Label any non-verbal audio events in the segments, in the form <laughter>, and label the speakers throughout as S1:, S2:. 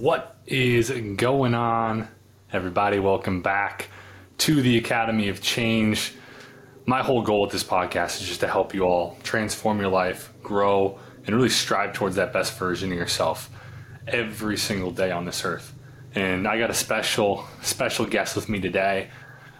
S1: What is going on, everybody? Welcome back to the Academy of Change. My whole goal with this podcast is just to help you all transform your life, grow, and really strive towards that best version of yourself every single day on this earth. And I got a special, special guest with me today.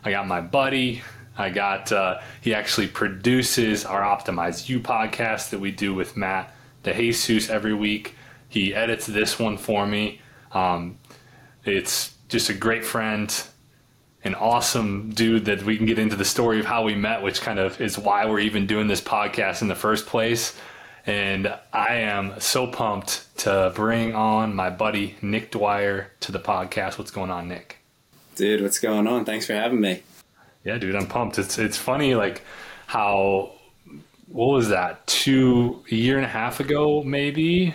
S1: I got my buddy. I got, uh, he actually produces our Optimize You podcast that we do with Matt DeJesus every week. He edits this one for me. Um, it's just a great friend, an awesome dude that we can get into the story of how we met, which kind of is why we're even doing this podcast in the first place. And I am so pumped to bring on my buddy Nick Dwyer to the podcast. What's going on, Nick?
S2: Dude, what's going on? Thanks for having me.
S1: Yeah, dude, I'm pumped. It's it's funny like how what was that? Two a year and a half ago, maybe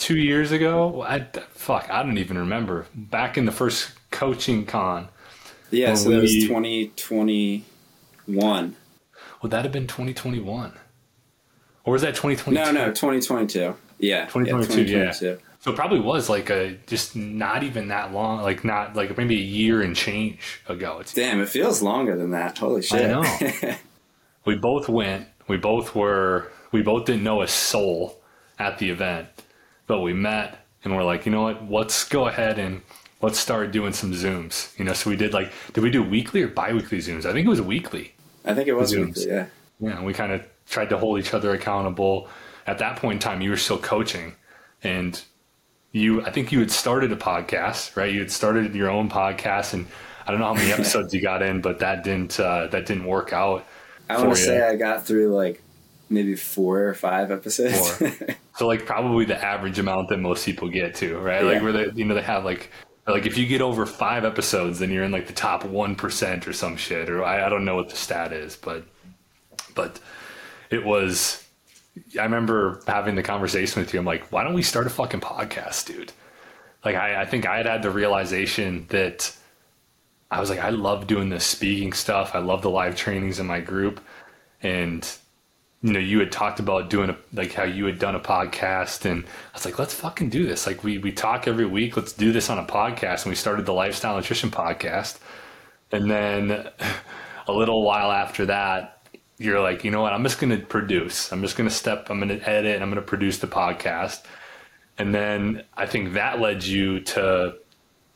S1: two years ago. I fuck, I don't even remember. Back in the first coaching con.
S2: Yeah, so we, that was 2021.
S1: Would that have been 2021? Or was that 2022?
S2: No, no, 2022. Yeah.
S1: 2022, yeah. 2022. yeah. So it probably was like a just not even that long, like not like maybe a year and change ago.
S2: It's damn, it feels longer than that. Holy shit! I know. <laughs>
S1: we both went. We both were. We both didn't know a soul at the event, but we met and we're like, you know what? Let's go ahead and let's start doing some zooms. You know, so we did like, did we do weekly or biweekly zooms? I think it was weekly.
S2: I think it was zooms. weekly. Yeah.
S1: Yeah, and we kind of tried to hold each other accountable. At that point in time, you were still coaching, and you I think you had started a podcast, right? You had started your own podcast, and I don't know how many <laughs> episodes you got in, but that didn't uh, that didn't work out.
S2: I want to say I got through like maybe four or five episodes. Four. <laughs>
S1: so like probably the average amount that most people get to, right? Yeah. Like where they you know they have like like if you get over five episodes, then you're in like the top one percent or some shit, or I, I don't know what the stat is, but but it was I remember having the conversation with you. I'm like, why don't we start a fucking podcast, dude? Like, I, I think I had had the realization that I was like, I love doing this speaking stuff. I love the live trainings in my group. And, you know, you had talked about doing a, like how you had done a podcast. And I was like, let's fucking do this. Like, we, we talk every week. Let's do this on a podcast. And we started the Lifestyle Nutrition Podcast. And then <laughs> a little while after that, you're like, you know what? I'm just going to produce. I'm just going to step. I'm going to edit. And I'm going to produce the podcast. And then I think that led you to,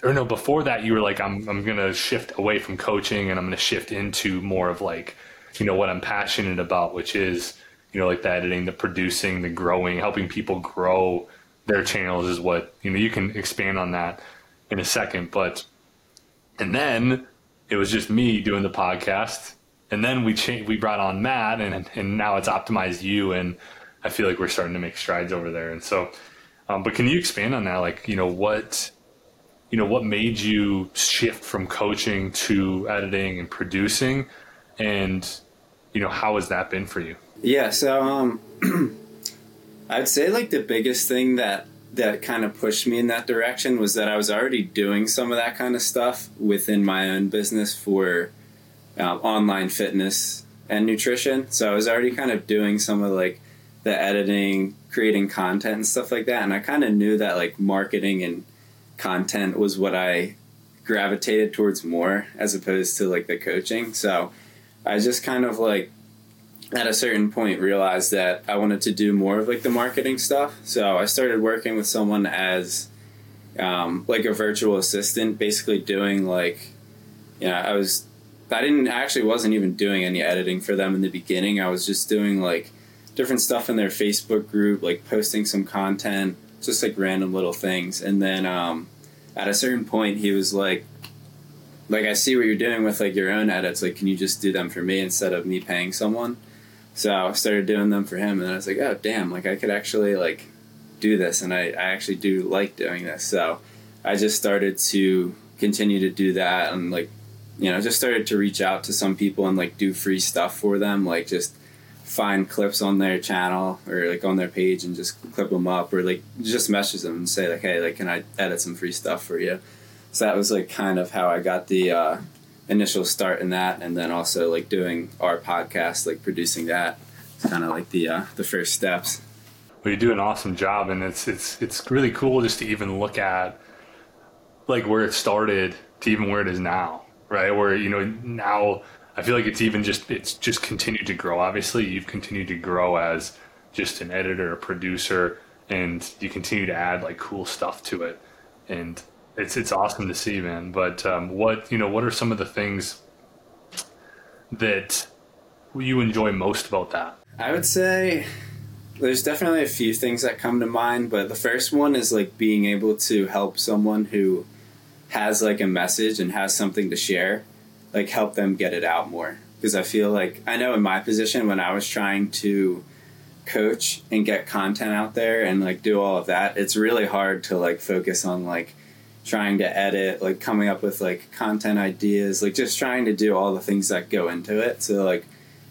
S1: or no, before that you were like, I'm I'm going to shift away from coaching and I'm going to shift into more of like, you know, what I'm passionate about, which is, you know, like the editing, the producing, the growing, helping people grow their channels is what you know. You can expand on that in a second, but and then it was just me doing the podcast and then we changed, we brought on Matt, and and now it's Optimize You, and I feel like we're starting to make strides over there. And so, um, but can you expand on that? Like, you know, what, you know, what made you shift from coaching to editing and producing, and you know, how has that been for you?
S2: Yeah, so um, <clears throat> I'd say like the biggest thing that that kind of pushed me in that direction was that I was already doing some of that kind of stuff within my own business for um, online fitness and nutrition. So I was already kind of doing some of like the editing, creating content and stuff like that. And I kind of knew that like marketing and content was what I gravitated towards more as opposed to like the coaching. So I just kind of like at a certain point realized that I wanted to do more of like the marketing stuff. So I started working with someone as um, like a virtual assistant, basically doing like, you know, I was I didn't I actually wasn't even doing any editing for them in the beginning. I was just doing like different stuff in their Facebook group, like posting some content, just like random little things. And then um, at a certain point, he was like, like I see what you're doing with like your own edits. Like, can you just do them for me instead of me paying someone? So I started doing them for him, and I was like, oh damn, like I could actually like do this, and I, I actually do like doing this. So I just started to continue to do that and like you know, just started to reach out to some people and like do free stuff for them, like just find clips on their channel or like on their page and just clip them up or like just message them and say like, hey, like, can I edit some free stuff for you? So that was like kind of how I got the uh, initial start in that, and then also like doing our podcast, like producing that. It's kind of like the uh, the first steps.
S1: Well, you do an awesome job, and it's it's it's really cool just to even look at like where it started to even where it is now, right? Where you know now I feel like it's even just it's just continued to grow. Obviously, you've continued to grow as just an editor, a producer, and you continue to add like cool stuff to it, and it's it's awesome to see, man. But um, what you know, what are some of the things that you enjoy most about that?
S2: I would say there's definitely a few things that come to mind, but the first one is like being able to help someone who has like a message and has something to share, like help them get it out more. Because I feel like I know in my position when I was trying to coach and get content out there and like do all of that, it's really hard to like focus on like trying to edit, like coming up with like content ideas, like just trying to do all the things that go into it. So like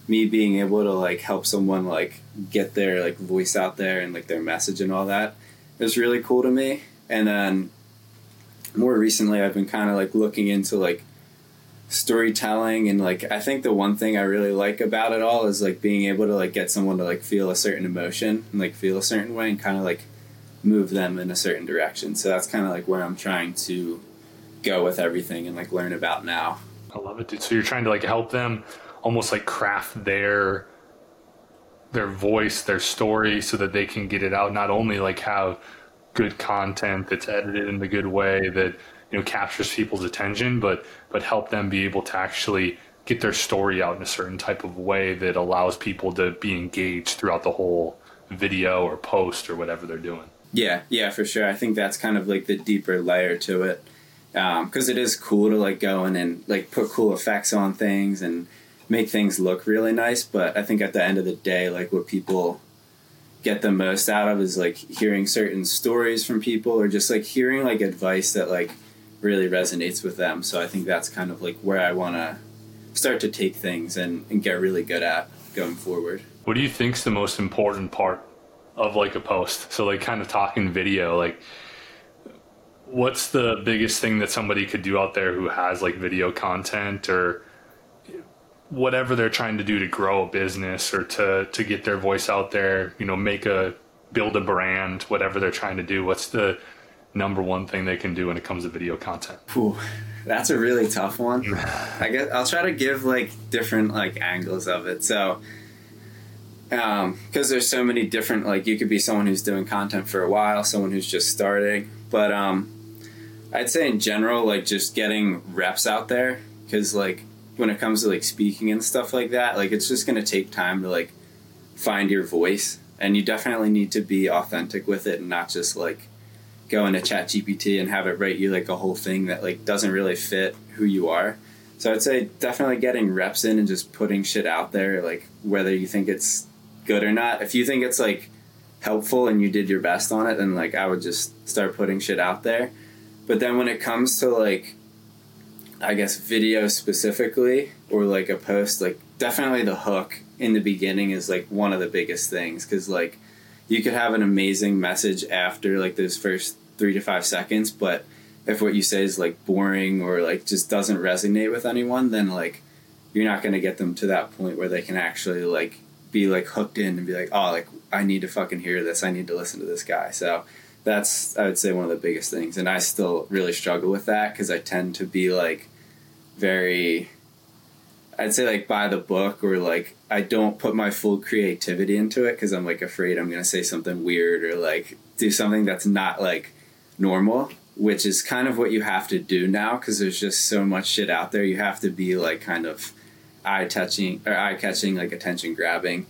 S2: me being able to like help someone like get their like voice out there and like their message and all that is really cool to me. And then more recently I've been kind of like looking into like storytelling and like I think the one thing I really like about it all is like being able to like get someone to like feel a certain emotion and like feel a certain way and kind of like move them in a certain direction. So that's kind of like where I'm trying to go with everything and like learn about now.
S1: I love it, dude. So you're trying to like help them almost like craft their their voice, their story so that they can get it out not only like have good content that's edited in a good way that you know captures people's attention, but but help them be able to actually get their story out in a certain type of way that allows people to be engaged throughout the whole video or post or whatever they're doing.
S2: Yeah, yeah, for sure. I think that's kind of like the deeper layer to it, because um, it is cool to like go in and like put cool effects on things and make things look really nice. But I think at the end of the day, like what people get the most out of is like hearing certain stories from people or just like hearing like advice that like really resonates with them. So I think that's kind of like where I want to start to take things and, and get really good at going forward.
S1: What do you think's the most important part of like a post. So like kind of talking video, like what's the biggest thing that somebody could do out there who has like video content or whatever they're trying to do to grow a business or to to get their voice out there, you know, make a build a brand, whatever they're trying to do. What's the number one thing they can do when it comes to video content?
S2: Ooh, that's a really tough one. <laughs> I guess I'll try to give like different like angles of it. So because um, there's so many different like you could be someone who's doing content for a while someone who's just starting but um, i'd say in general like just getting reps out there because like when it comes to like speaking and stuff like that like it's just going to take time to like find your voice and you definitely need to be authentic with it and not just like go into ChatGPT and have it write you like a whole thing that like doesn't really fit who you are. So i'd say definitely getting reps in and just putting shit out there like whether you think it's good or not. If you think it's like helpful and you did your best on it, then like I would just start putting shit out there. But then when it comes to like I guess video specifically or like a post, like definitely the hook in the beginning is like one of the biggest things because like you could have an amazing message after like those first three to five seconds, but if what you say is like boring or like just doesn't resonate with anyone, then like you're not going to get them to that point where they can actually like be like hooked in and be like, oh, like I need to fucking hear this. I need to listen to this guy. So that's I would say one of the biggest things, and I still really struggle with that because I tend to be like very. I'd say like by the book or like I don't put my full creativity into it because I'm like afraid I'm gonna say something weird or like do something that's not like normal, which is kind of what you have to do now because there's just so much shit out there. You have to be like kind of eye touching or eye catching, like attention grabbing,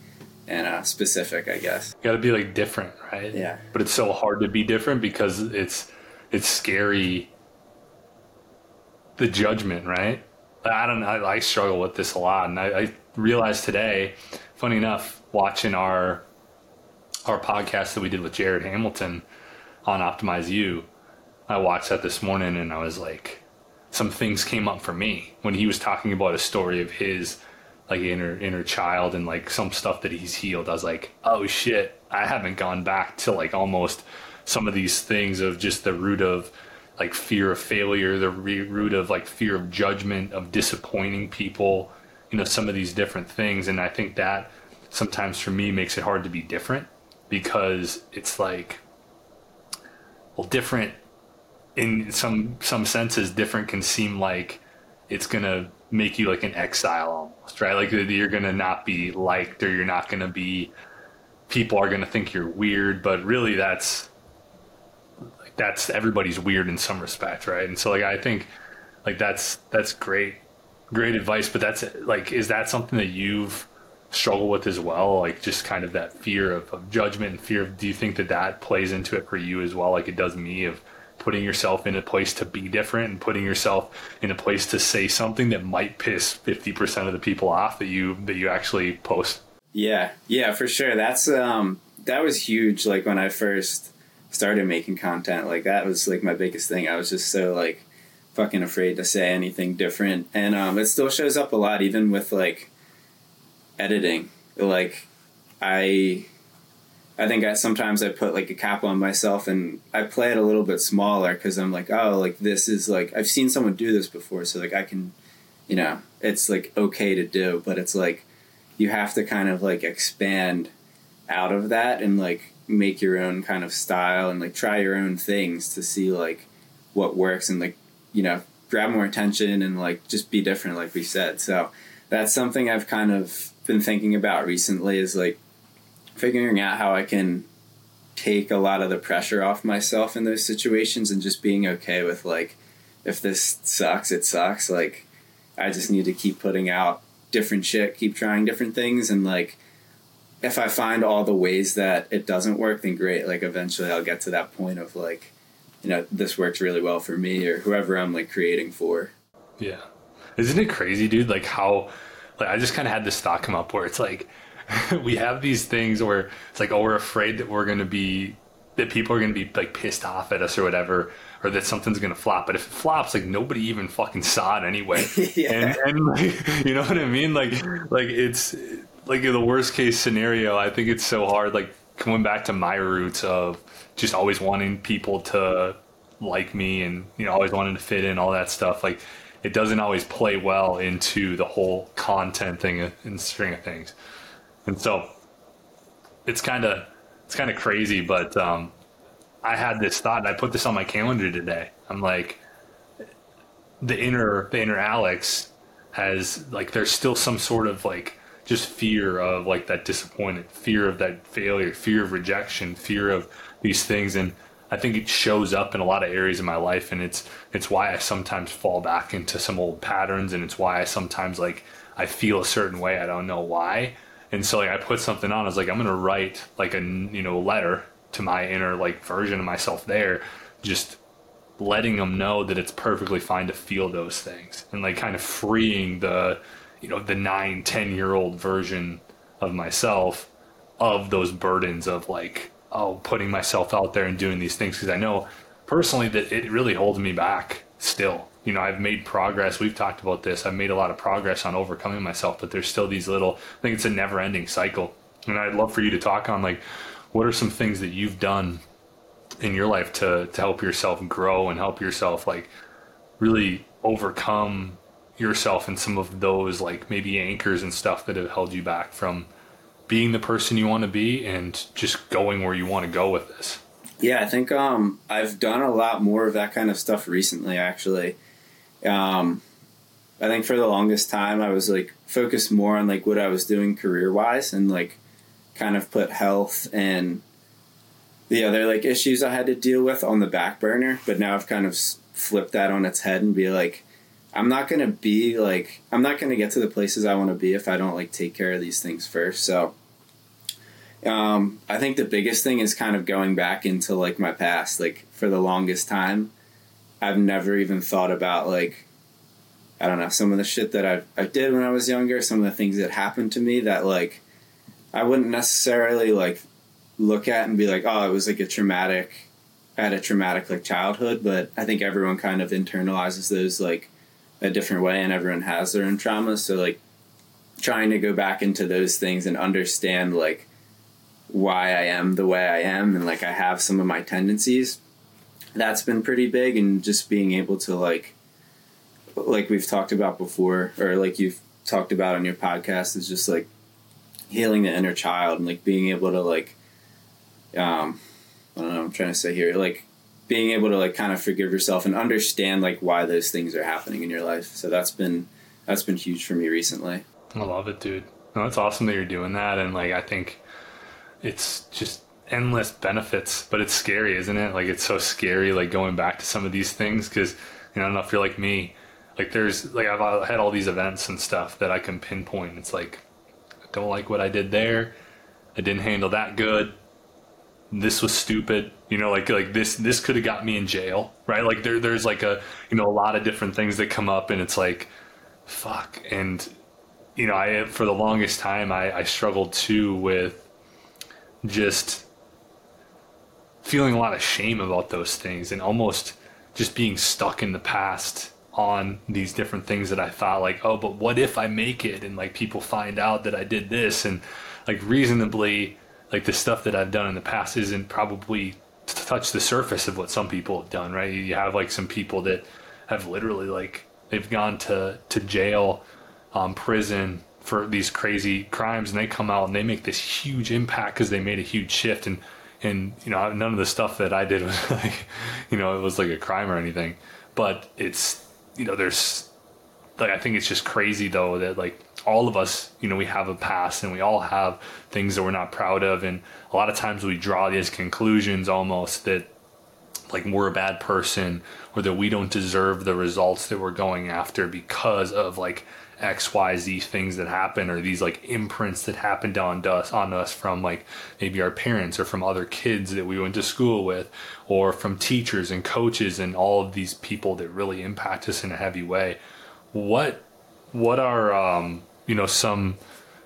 S2: and uh, specific, I guess.
S1: Got to be like different, right?
S2: Yeah.
S1: But it's so hard to be different because it's it's scary. The judgment, right? I don't know. I, I struggle with this a lot, and I, I realized today, funny enough, watching our our podcast that we did with Jared Hamilton on Optimize You, I watched that this morning, and I was like some things came up for me when he was talking about a story of his like inner inner child and like some stuff that he's healed. I was like, oh shit, I haven't gone back to like almost some of these things of just the root of like fear of failure, the root of like fear of judgment, of disappointing people, you know, some of these different things. And I think that sometimes for me makes it hard to be different because it's like well different in some some senses different can seem like it's gonna make you like an exile almost right? Like you're gonna not be liked or you're not gonna be people are gonna think you're weird but really that's like that's everybody's weird in some respect right? And so like i think like that's that's great great advice but that's like is that something that you've struggled with as well? Like just kind of that fear of, of judgment and fear of do you think that that plays into it for you as well? Like it does me of putting yourself in a place to be different and putting yourself in a place to say something that might piss 50% of the people off that you that you actually post.
S2: Yeah yeah for sure. That's um that was huge like when i first started making content. Like that was like my biggest thing. I was just so like fucking afraid to say anything different. And um it still shows up a lot even with like editing. Like i I think I, sometimes I put like a cap on myself and I play it a little bit smaller because I'm like, oh, like this is like I've seen someone do this before, so like I can, you know, it's like okay to do, but it's like you have to kind of like expand out of that and like make your own kind of style and like try your own things to see like what works and like you know grab more attention and like just be different, like we said. So that's something I've kind of been thinking about recently is like figuring out how I can take a lot of the pressure off myself in those situations and just being okay with like if this sucks it sucks. Like I just need to keep putting out different shit keep trying different things and like if I find all the ways that it doesn't work then great. Like eventually I'll get to that point of like you know this works really well for me or whoever I'm like creating for.
S1: Yeah. Isn't it crazy dude? Like how like I just kind of had this thought come up where it's like <laughs> we have these things where it's like, oh, we're afraid that we're going to be that people are going to be like pissed off at us or whatever, or that something's going to flop. But if it flops, like nobody even fucking saw it anyway. <laughs> yeah. And, and like, <laughs> you know what I mean? Like, like it's like the worst case scenario. I think it's so hard. Like coming back to my roots of just always wanting people to like me and you know always wanting to fit in all that stuff. Like it doesn't always play well into the whole content thing uh, and string of things and so it's kind of it's kind of crazy but um, i had this thought and i put this on my calendar today. I'm like the inner the inner alex has like there's still some sort of like just fear of like that disappointment fear of that failure fear of rejection fear of these things. And i think it shows up in a lot of areas of my life and it's it's why i sometimes fall back into some old patterns and it's why i sometimes like i feel a certain way. I don't know why and so like I put something on. I was like, I'm gonna write like a you know letter to my inner like version of myself there, just letting them know that it's perfectly fine to feel those things and like kind of freeing the you know the nine ten year old version of myself of those burdens of like oh putting myself out there and doing these things because I know personally that it really holds me back still you know, I've made progress. We've talked about this. I've made a lot of progress on overcoming myself, but there's still these little, I think it's a never ending cycle. And I'd love for you to talk on like, what are some things that you've done in your life to, to help yourself grow and help yourself like really overcome yourself and some of those like maybe anchors and stuff that have held you back from being the person you want to be and just going where you want to go with this?
S2: Yeah, I think um, I've done a lot more of that kind of stuff recently, actually. Um, I think for the longest time I was like focused more on like what I was doing career wise and like kind of put health and the other like issues I had to deal with on the back burner. But now I've kind of flipped that on its head and be like, I'm not gonna be like I'm not gonna get to the places I want to be if I don't like take care of these things first. So um, I think the biggest thing is kind of going back into like my past. Like for the longest time, I've never even thought about like I don't know some of the shit that I I did when I was younger, some of the things that happened to me that like I wouldn't necessarily like look at and be like, oh, it was like a traumatic, I had a traumatic like childhood, but I think everyone kind of internalizes those like a different way, and everyone has their own traumas. So like trying to go back into those things and understand like why I am the way I am and like I have some of my tendencies that's been pretty big and just being able to like like we've talked about before or like you've talked about on your podcast is just like healing the inner child and like being able to like um, I don't know. I'm trying to say here, like being able to like kind of forgive yourself and understand like why those things are happening in your life. So that's been that's been huge for me recently.
S1: I love it, dude. No, it's awesome that you're doing that, and like I think it's just endless benefits, but it's scary, isn't it? Like it's so scary, like going back to some of these things because you know I don't know if you're like me. Like there's like I've had all these events and stuff that I can pinpoint. It's like I don't like what I did there. I didn't handle that good. This was stupid. You know, like like this this could have got me in jail, right? Like there there's like a you know a lot of different things that come up, and it's like fuck. And you know, I for the longest time I, I struggled too with just feeling a lot of shame about those things and almost just being stuck in the past on these different things that I thought like, oh, but what if I make it? And like people find out that I did this. And like reasonably like the stuff that I've done in the past isn't probably to touch the surface of what some people have done, right? You have like some people that have literally like they've gone to to jail, um, prison for these crazy crimes, and they come out and they make this huge impact because they made a huge shift. And and you know none of the stuff that I did was <laughs> like you know it was like a crime or anything. But it's you know there's like I think it's just crazy though that like all of us you know we have a past and we all have things that we're not proud of. And a lot of times we draw these conclusions almost that like we're a bad person or that we don't deserve the results that we're going after because of like XYZ things that happen or these like imprints that happened on us on us from like maybe our parents or from other kids that we went to school with or from teachers and coaches and all of these people that really impact us in a heavy way. What what are um, you know some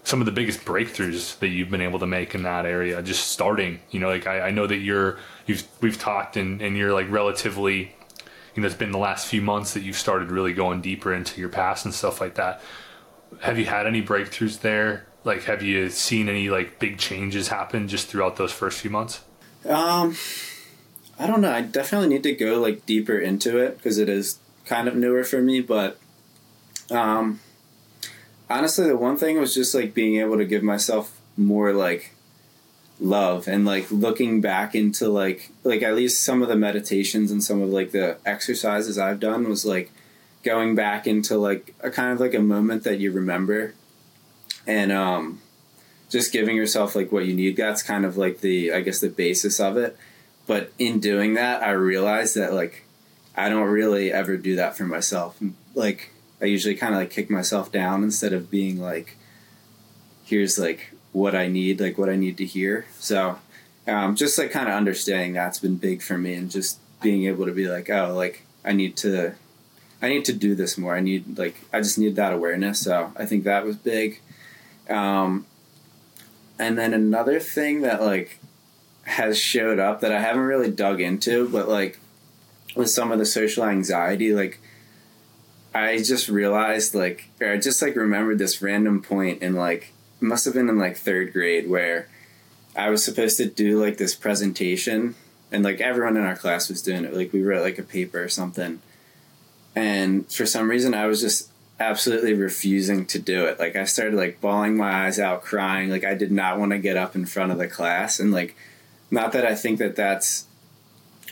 S1: some of the biggest breakthroughs that you've been able to make in that area just starting you know like I, I know that you're you've we've talked and, and you're like relatively you know, it's been the last few months that you've started really going deeper into your past and stuff like that. Have you had any breakthroughs there? Like, have you seen any like big changes happen just throughout those first few months?
S2: Um, I don't know. I definitely need to go like deeper into it because it is kind of newer for me. But um, honestly, the one thing was just like being able to give myself more like love and like looking back into like like at least some of the meditations and some of like the exercises I've done was like going back into like a kind of like a moment that you remember and um just giving yourself like what you need. That's kind of like the I guess the basis of it. But in doing that I realized that like I don't really ever do that for myself. Like I usually kind of like kick myself down instead of being like here's like what I need, like what I need to hear. So, um, just like kind of understanding that's been big for me, and just being able to be like, oh, like I need to, I need to do this more. I need like I just need that awareness. So I think that was big. Um, and then another thing that like has showed up that I haven't really dug into, but like with some of the social anxiety, like I just realized like or I just like remembered this random point in like must have been in like third grade where I was supposed to do like this presentation and like everyone in our class was doing it. Like we wrote like a paper or something. And for some reason I was just absolutely refusing to do it. Like I started like bawling my eyes out, crying. Like I did not want to get up in front of the class and like not that I think that that's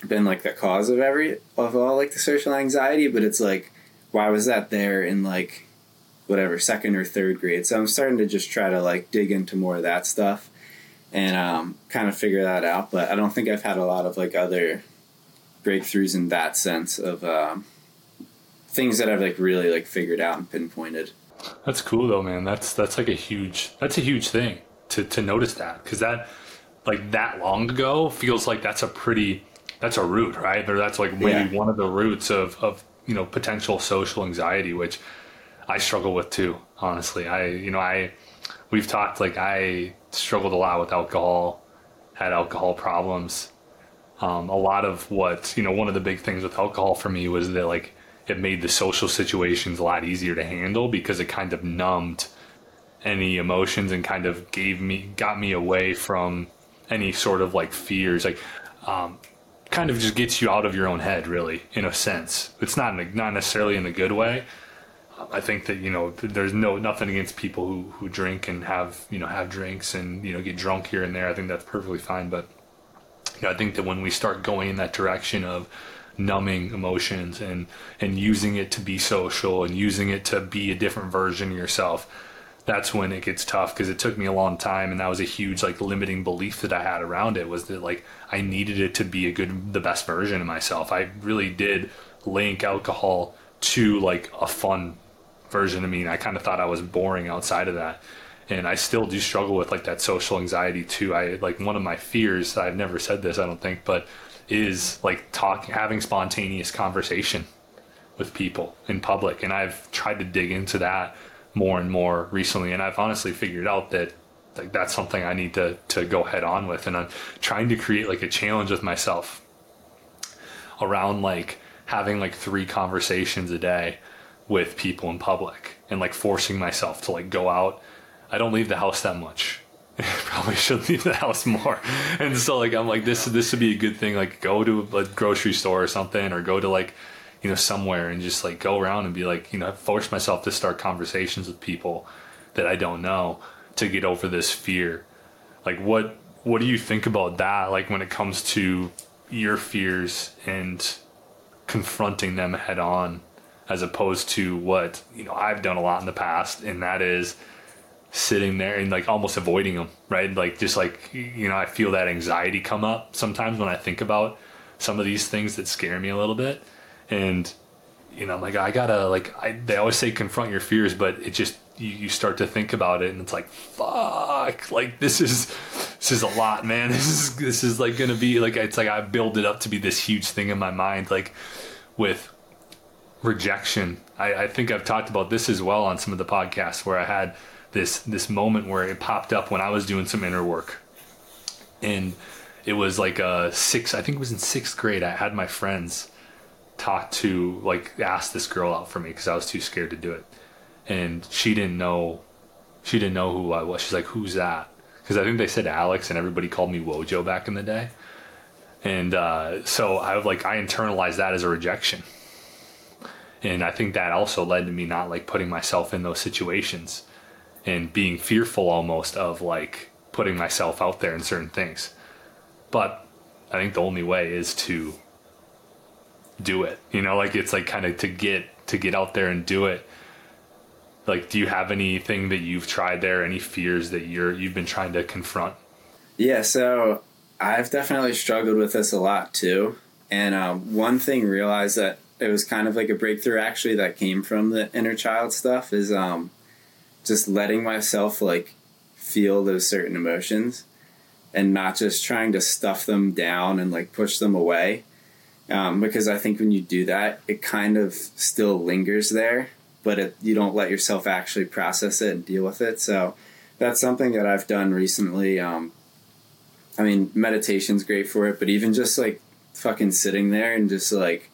S2: been like the cause of every of all like the social anxiety, but it's like why was that there in like whatever second or third grade. So I'm starting to just try to like dig into more of that stuff and um, kind of figure that out. But I don't think I've had a lot of like other breakthroughs in that sense of um, things that I've like really like figured out and pinpointed.
S1: That's cool though, man. That's that's like a huge that's a huge thing to to notice that because that like that long ago feels like that's a pretty that's a root, right? Or that's like maybe yeah. one of the roots of of you know potential social anxiety, which I struggle with too. Honestly, I you know I we've talked like I struggled a lot with alcohol, had alcohol problems. Um, a lot of what you know, one of the big things with alcohol for me was that like it made the social situations a lot easier to handle because it kind of numbed any emotions and kind of gave me got me away from any sort of like fears like um, kind of just gets you out of your own head really in a sense it's not a, not necessarily in a good way I think that you know there's no nothing against people who, who drink and have you know have drinks and you know get drunk here and there. I think that's perfectly fine. But you know, I think that when we start going in that direction of numbing emotions and and using it to be social and using it to be a different version of yourself that's when it gets tough because it took me a long time and that was a huge like limiting belief that i had around it was that like i needed it to be a good the best version of myself i really did link alcohol to like a fun version of me and i kind of thought i was boring outside of that and i still do struggle with like that social anxiety too i like one of my fears i've never said this i don't think but is like talking, having spontaneous conversation with people in public. And I've tried to dig into that more and more recently. And I've honestly figured out that like that's something I need to, to go head on with. And I'm trying to create like a challenge with myself around like having like three conversations a day with people in public and like forcing myself to like go out. I don't leave the house that much <laughs> probably should leave the house more. And so like I'm like this this would be a good thing. Like go to a grocery store or something, or go to like you know somewhere and just like go around and be like you know force myself to start conversations with people that I don't know to get over this fear. Like what what do you think about that? Like when it comes to your fears and confronting them head on, as opposed to what you know I've done a lot in the past, and that is sitting there and like almost avoiding them, right? Like just like you know, I feel that anxiety come up sometimes when I think about some of these things that scare me a little bit, and you know, like I gotta like I, they always say confront your fears, but it just you, you start to think about it and it's like fuck, like this is this is a lot, man. <laughs> This is this is like gonna be like it's like I build it up to be this huge thing in my mind, like with rejection. I, I think I've talked about this as well on some of the podcasts where I had this this moment where it popped up when I was doing some inner work, and it was like a six. I think it was in sixth grade. I had my friends talk to like ask this girl out for me because I was too scared to do it, and she didn't know. She didn't know who I was. She's like, "Who's that?" Because I think they said Alex, and everybody called me Wojo back in the day. And uh, so I like I internalized that as a rejection, and I think that also led to me not like putting myself in those situations and being fearful almost of like putting myself out there in certain things. But I think the only way is to do it. You know, like it's like kind of to get to get out there and do it. Like do you have anything that you've tried there, any fears that you're you've been trying to confront?
S2: Yeah, so I've definitely struggled with this a lot too. And um, one thing realized that it was kind of like a breakthrough actually that came from the inner child stuff is um, just letting myself like feel those certain emotions and not just trying to stuff them down and like push them away. Um, because I think when you do that, it kind of still lingers there, but it, you don't let yourself actually process it and deal with it. So that's something that I've done recently. Um, I mean, meditation's great for it, but even just like fucking sitting there and just like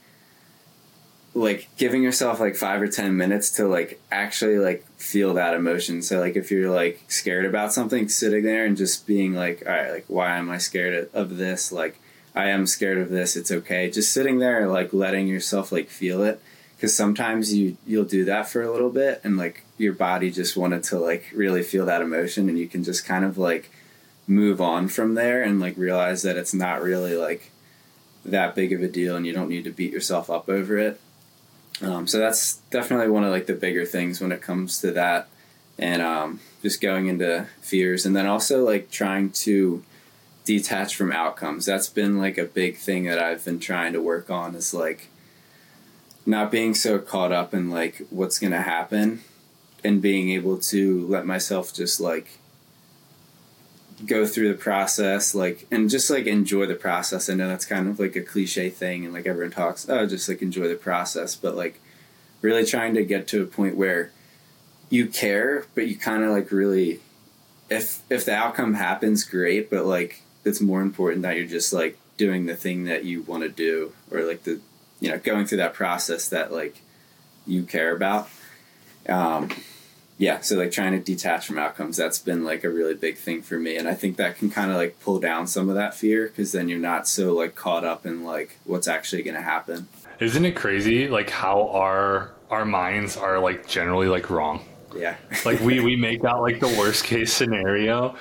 S2: like giving yourself like five or ten minutes to like actually like feel that emotion so like if you're like scared about something sitting there and just being like all right like why am i scared of this like i am scared of this it's okay. Just sitting there like letting yourself like feel it. Because sometimes you you'll do that for a little bit and like your body just wanted to like really feel that emotion and you can just kind of like move on from there and like realize that it's not really like that big of a deal and you don't need to beat yourself up over it. Um, so that's definitely one of like the bigger things when it comes to that, and um, just going into fears, and then also like trying to detach from outcomes. That's been like a big thing that I've been trying to work on. Is like not being so caught up in like what's gonna happen, and being able to let myself just like go through the process like and just like enjoy the process i know that's kind of like a cliche thing and like everyone talks oh just like enjoy the process but like really trying to get to a point where you care but you kind of like really if if the outcome happens great but like it's more important that you're just like doing the thing that you want to do or like the you know going through that process that like you care about um yeah, so like trying to detach from outcomes, that's been like a really big thing for me. And I think that can kind of like pull down some of that fear because then you're not so like caught up in like what's actually going to happen.
S1: Isn't it crazy like how our our minds are like generally like wrong?
S2: Yeah.
S1: like we <laughs> we make out like the worst case scenario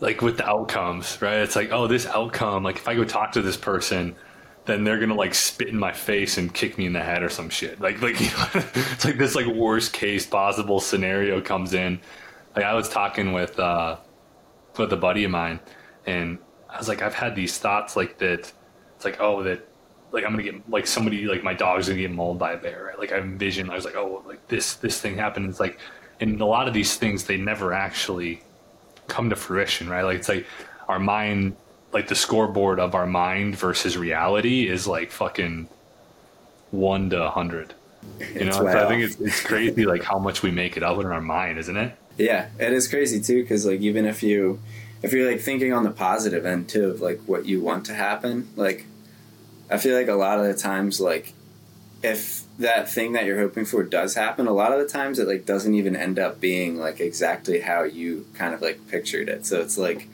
S1: like with the outcomes, right? It's like, oh, this outcome, like if I go talk to this person, then they're gonna like spit in my face and kick me in the head or some shit. Like like <laughs> you know, it's like this like worst case possible scenario comes in. Like I was talking with uh with a buddy of mine and I was like, I've had these thoughts like that it's like, oh that like I'm gonna get like somebody like my dog's gonna get mauled by a bear, right? Like I envisioned I was like, oh like this this thing happened. It's like and a lot of these things they never actually come to fruition, right? Like it's like our mind like the scoreboard of our mind versus reality is like fucking one to a hundred. You know, so I think it's it's crazy like how much we make it up in our mind, isn't it?
S2: Yeah, it is crazy too because like even if you if you're like thinking on the positive end too of like what you want to happen, like I feel like a lot of the times like if that thing that you're hoping for does happen, a lot of the times it like doesn't even end up being like exactly how you kind of like pictured it. So it's like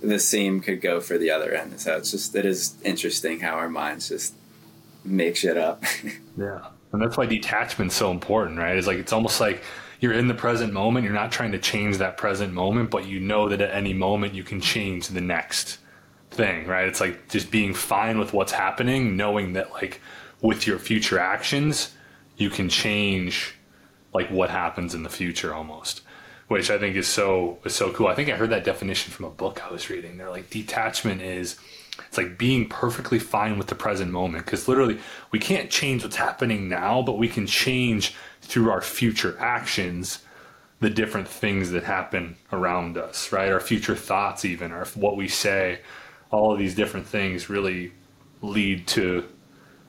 S2: the same could go for the other end. So it's just it is interesting how our minds just make shit up. <laughs>
S1: yeah. And that's why detachment's so important, right? It's like it's almost like you're in the present moment, you're not trying to change that present moment, but you know that at any moment you can change the next thing, right? It's like just being fine with what's happening, knowing that like with your future actions, you can change like what happens in the future almost which I think is so is so cool. I think I heard that definition from a book I was reading. They're like detachment is it's like being perfectly fine with the present moment because literally we can't change what's happening now, but we can change through our future actions the different things that happen around us, right? Our future thoughts, even, or what we say, all of these different things really lead to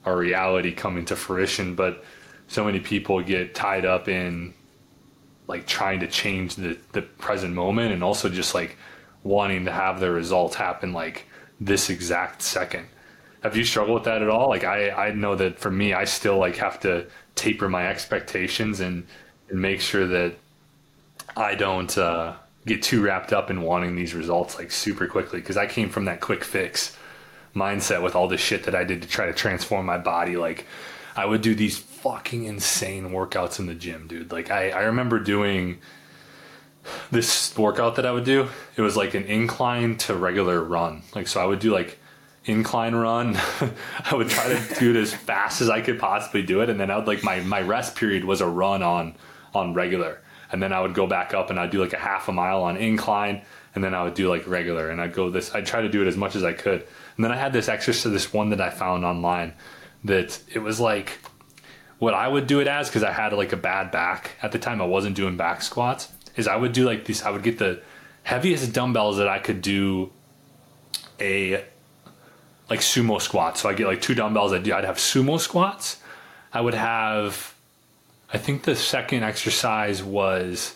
S1: our reality coming to fruition. But so many people get tied up in like trying to change the, the present moment and also just like wanting to have the results happen like this exact second. Have you struggled with that at all? Like I, I know that for me, I still like have to taper my expectations and, and make sure that I don't uh, get too wrapped up in wanting these results like super quickly because I came from that quick fix mindset with all the shit that I did to try to transform my body. Like I would do these fucking insane workouts in the gym, dude. Like I, I remember doing this workout that I would do. It was like an incline to regular run. Like so I would do like incline run. <laughs> I would try to do it as <laughs> fast as I could possibly do it and then I would like my my rest period was a run on on regular. And then I would go back up and I'd do like a half a mile on incline and then I would do like regular and I'd go this I'd try to do it as much as I could. And then I had this exercise this one that I found online that it was like what I would do it as because I had like a bad back at the time. I wasn't doing back squats. Is I would do like these. I would get the heaviest dumbbells that I could do a like sumo squat. So I get like two dumbbells. I'd do. I'd have sumo squats. I would have. I think the second exercise was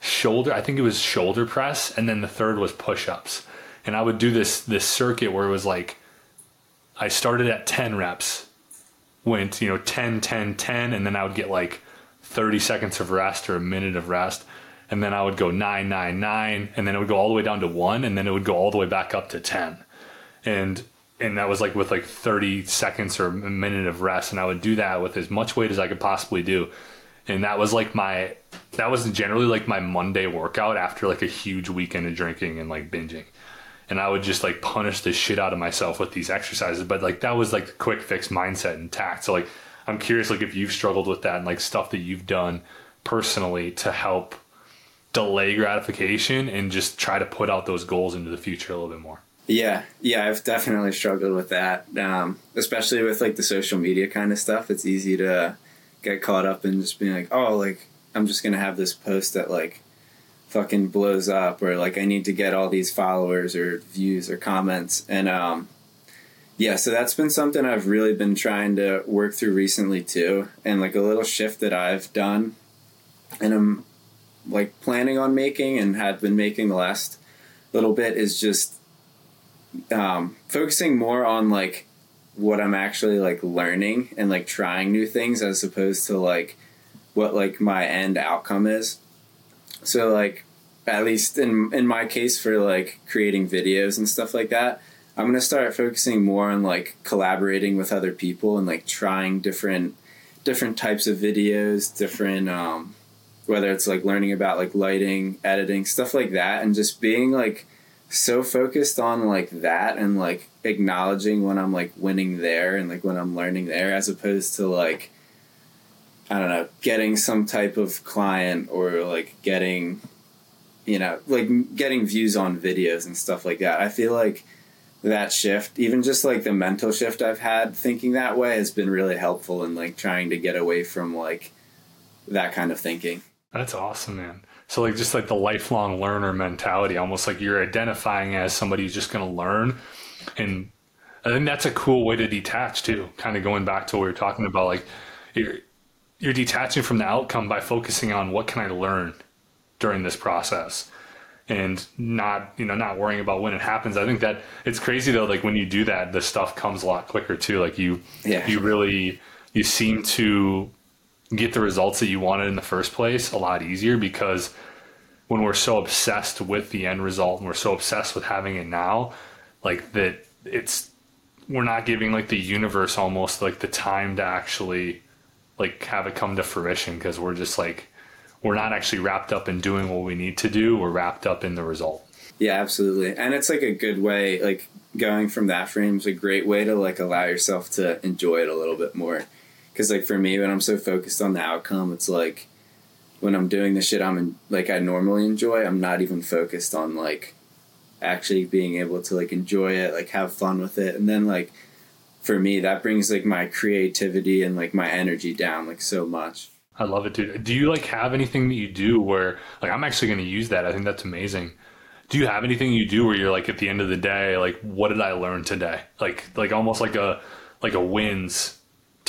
S1: shoulder. I think it was shoulder press, and then the third was push ups. And I would do this this circuit where it was like I started at 10 reps, went, you know, 10, 10, 10, and then I would get like 30 seconds of rest or a minute of rest. And then I would go 9, 9, 9, and then it would go all the way down to 1, and then it would go all the way back up to 10. And and that was like with like 30 seconds or a minute of rest and i would do that with as much weight as i could possibly do and that was like my that was generally like my monday workout after like a huge weekend of drinking and like binging and I would just like punish the shit out of myself with these exercises. But like that was like the quick fix mindset intact. So like I'm curious like if you've struggled with that and like stuff that you've done personally to help delay gratification and just try to put out those goals into the future a little bit more.
S2: Yeah, yeah, I've definitely struggled with that, um, especially with like the social media kind of stuff. It's easy to get caught up in just being like, oh, like I'm just gonna have this post that like fucking blows up or like I need to get all these followers or views or comments. And um yeah so that's been something I've really been trying to work through recently too and like a little shift that I've done. And I'm like planning on making and have been making the last little bit is just um focusing more on like what I'm actually like learning and like trying new things as opposed to like what like my end outcome is so like at least in in my case for like creating videos and stuff like that, I'm gonna start focusing more on like collaborating with other people and like trying different different types of videos, different um, whether it's like learning about like lighting, editing, stuff like that, and just being like so focused on like that and like acknowledging when I'm like winning there and like when I'm learning there as opposed to like I don't know, getting some type of client or like getting you know, like getting views on videos and stuff like that. I feel like that shift, even just like the mental shift I've had thinking that way has been really helpful in like trying to get away from like that kind of thinking.
S1: That's awesome, man. So like just like the lifelong learner mentality, almost like you're identifying as somebody who's just going to learn, and I think that's a cool way to detach too. Kind of going back to what we were talking about, like you're you're detaching from the outcome by focusing on what can I learn during this process and not you know not worrying about when it happens i think that it's crazy though like when you do that the stuff comes a lot quicker too like you yeah. you really you seem to get the results that you wanted in the first place a lot easier because when we're so obsessed with the end result and we're so obsessed with having it now like that it's we're not giving like the universe almost like the time to actually like have it come to fruition because we're just like we're not actually wrapped up in doing what we need to do. We're wrapped up in the result.
S2: Yeah absolutely. And it's like a good way like going from that frame is a great way to like allow yourself to enjoy it a little bit more. Because like for me when i'm so focused on the outcome it's like when i'm doing the shit i'm in, like i normally enjoy i'm not even focused on like actually being able to like enjoy it like have fun with it. And then like for me that brings like my creativity and like my energy down like so much.
S1: I love it dude. Do you like have anything that you do where like i'm actually going to use that. I think that's amazing. Do you have anything you do where you're like at the end of the day like what did i learn today? Like like almost like a like a wins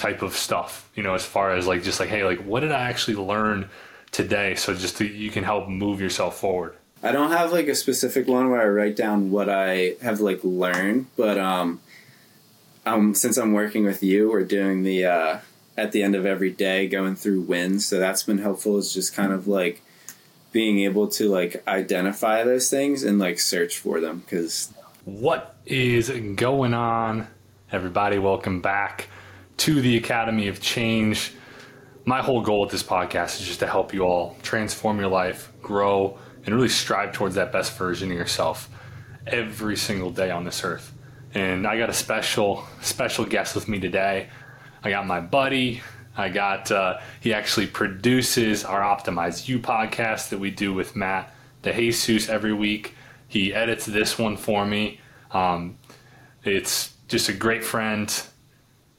S1: type of stuff, you know, as far as like just like, hey, like what did I actually learn today? So just to, you can help move yourself forward.
S2: I don't have like a specific one where I write down what I have like learned, but um, um, since I'm working with you, we're doing the uh, at the end of every day going through wins, so that's been helpful. Is just kind of like being able to like identify those things and like search for them because
S1: what is going on everybody welcome back to the Academy of Change. My whole goal with this podcast is just to help you all transform your life, grow, and really strive towards that best version of yourself every single day on this earth. And I got a special, special guest with me today. I got my buddy. I got, uh, he actually produces our Optimize You podcast that we do with Matt the DeJesus every week. He edits this one for me. Um, it's just a great friend,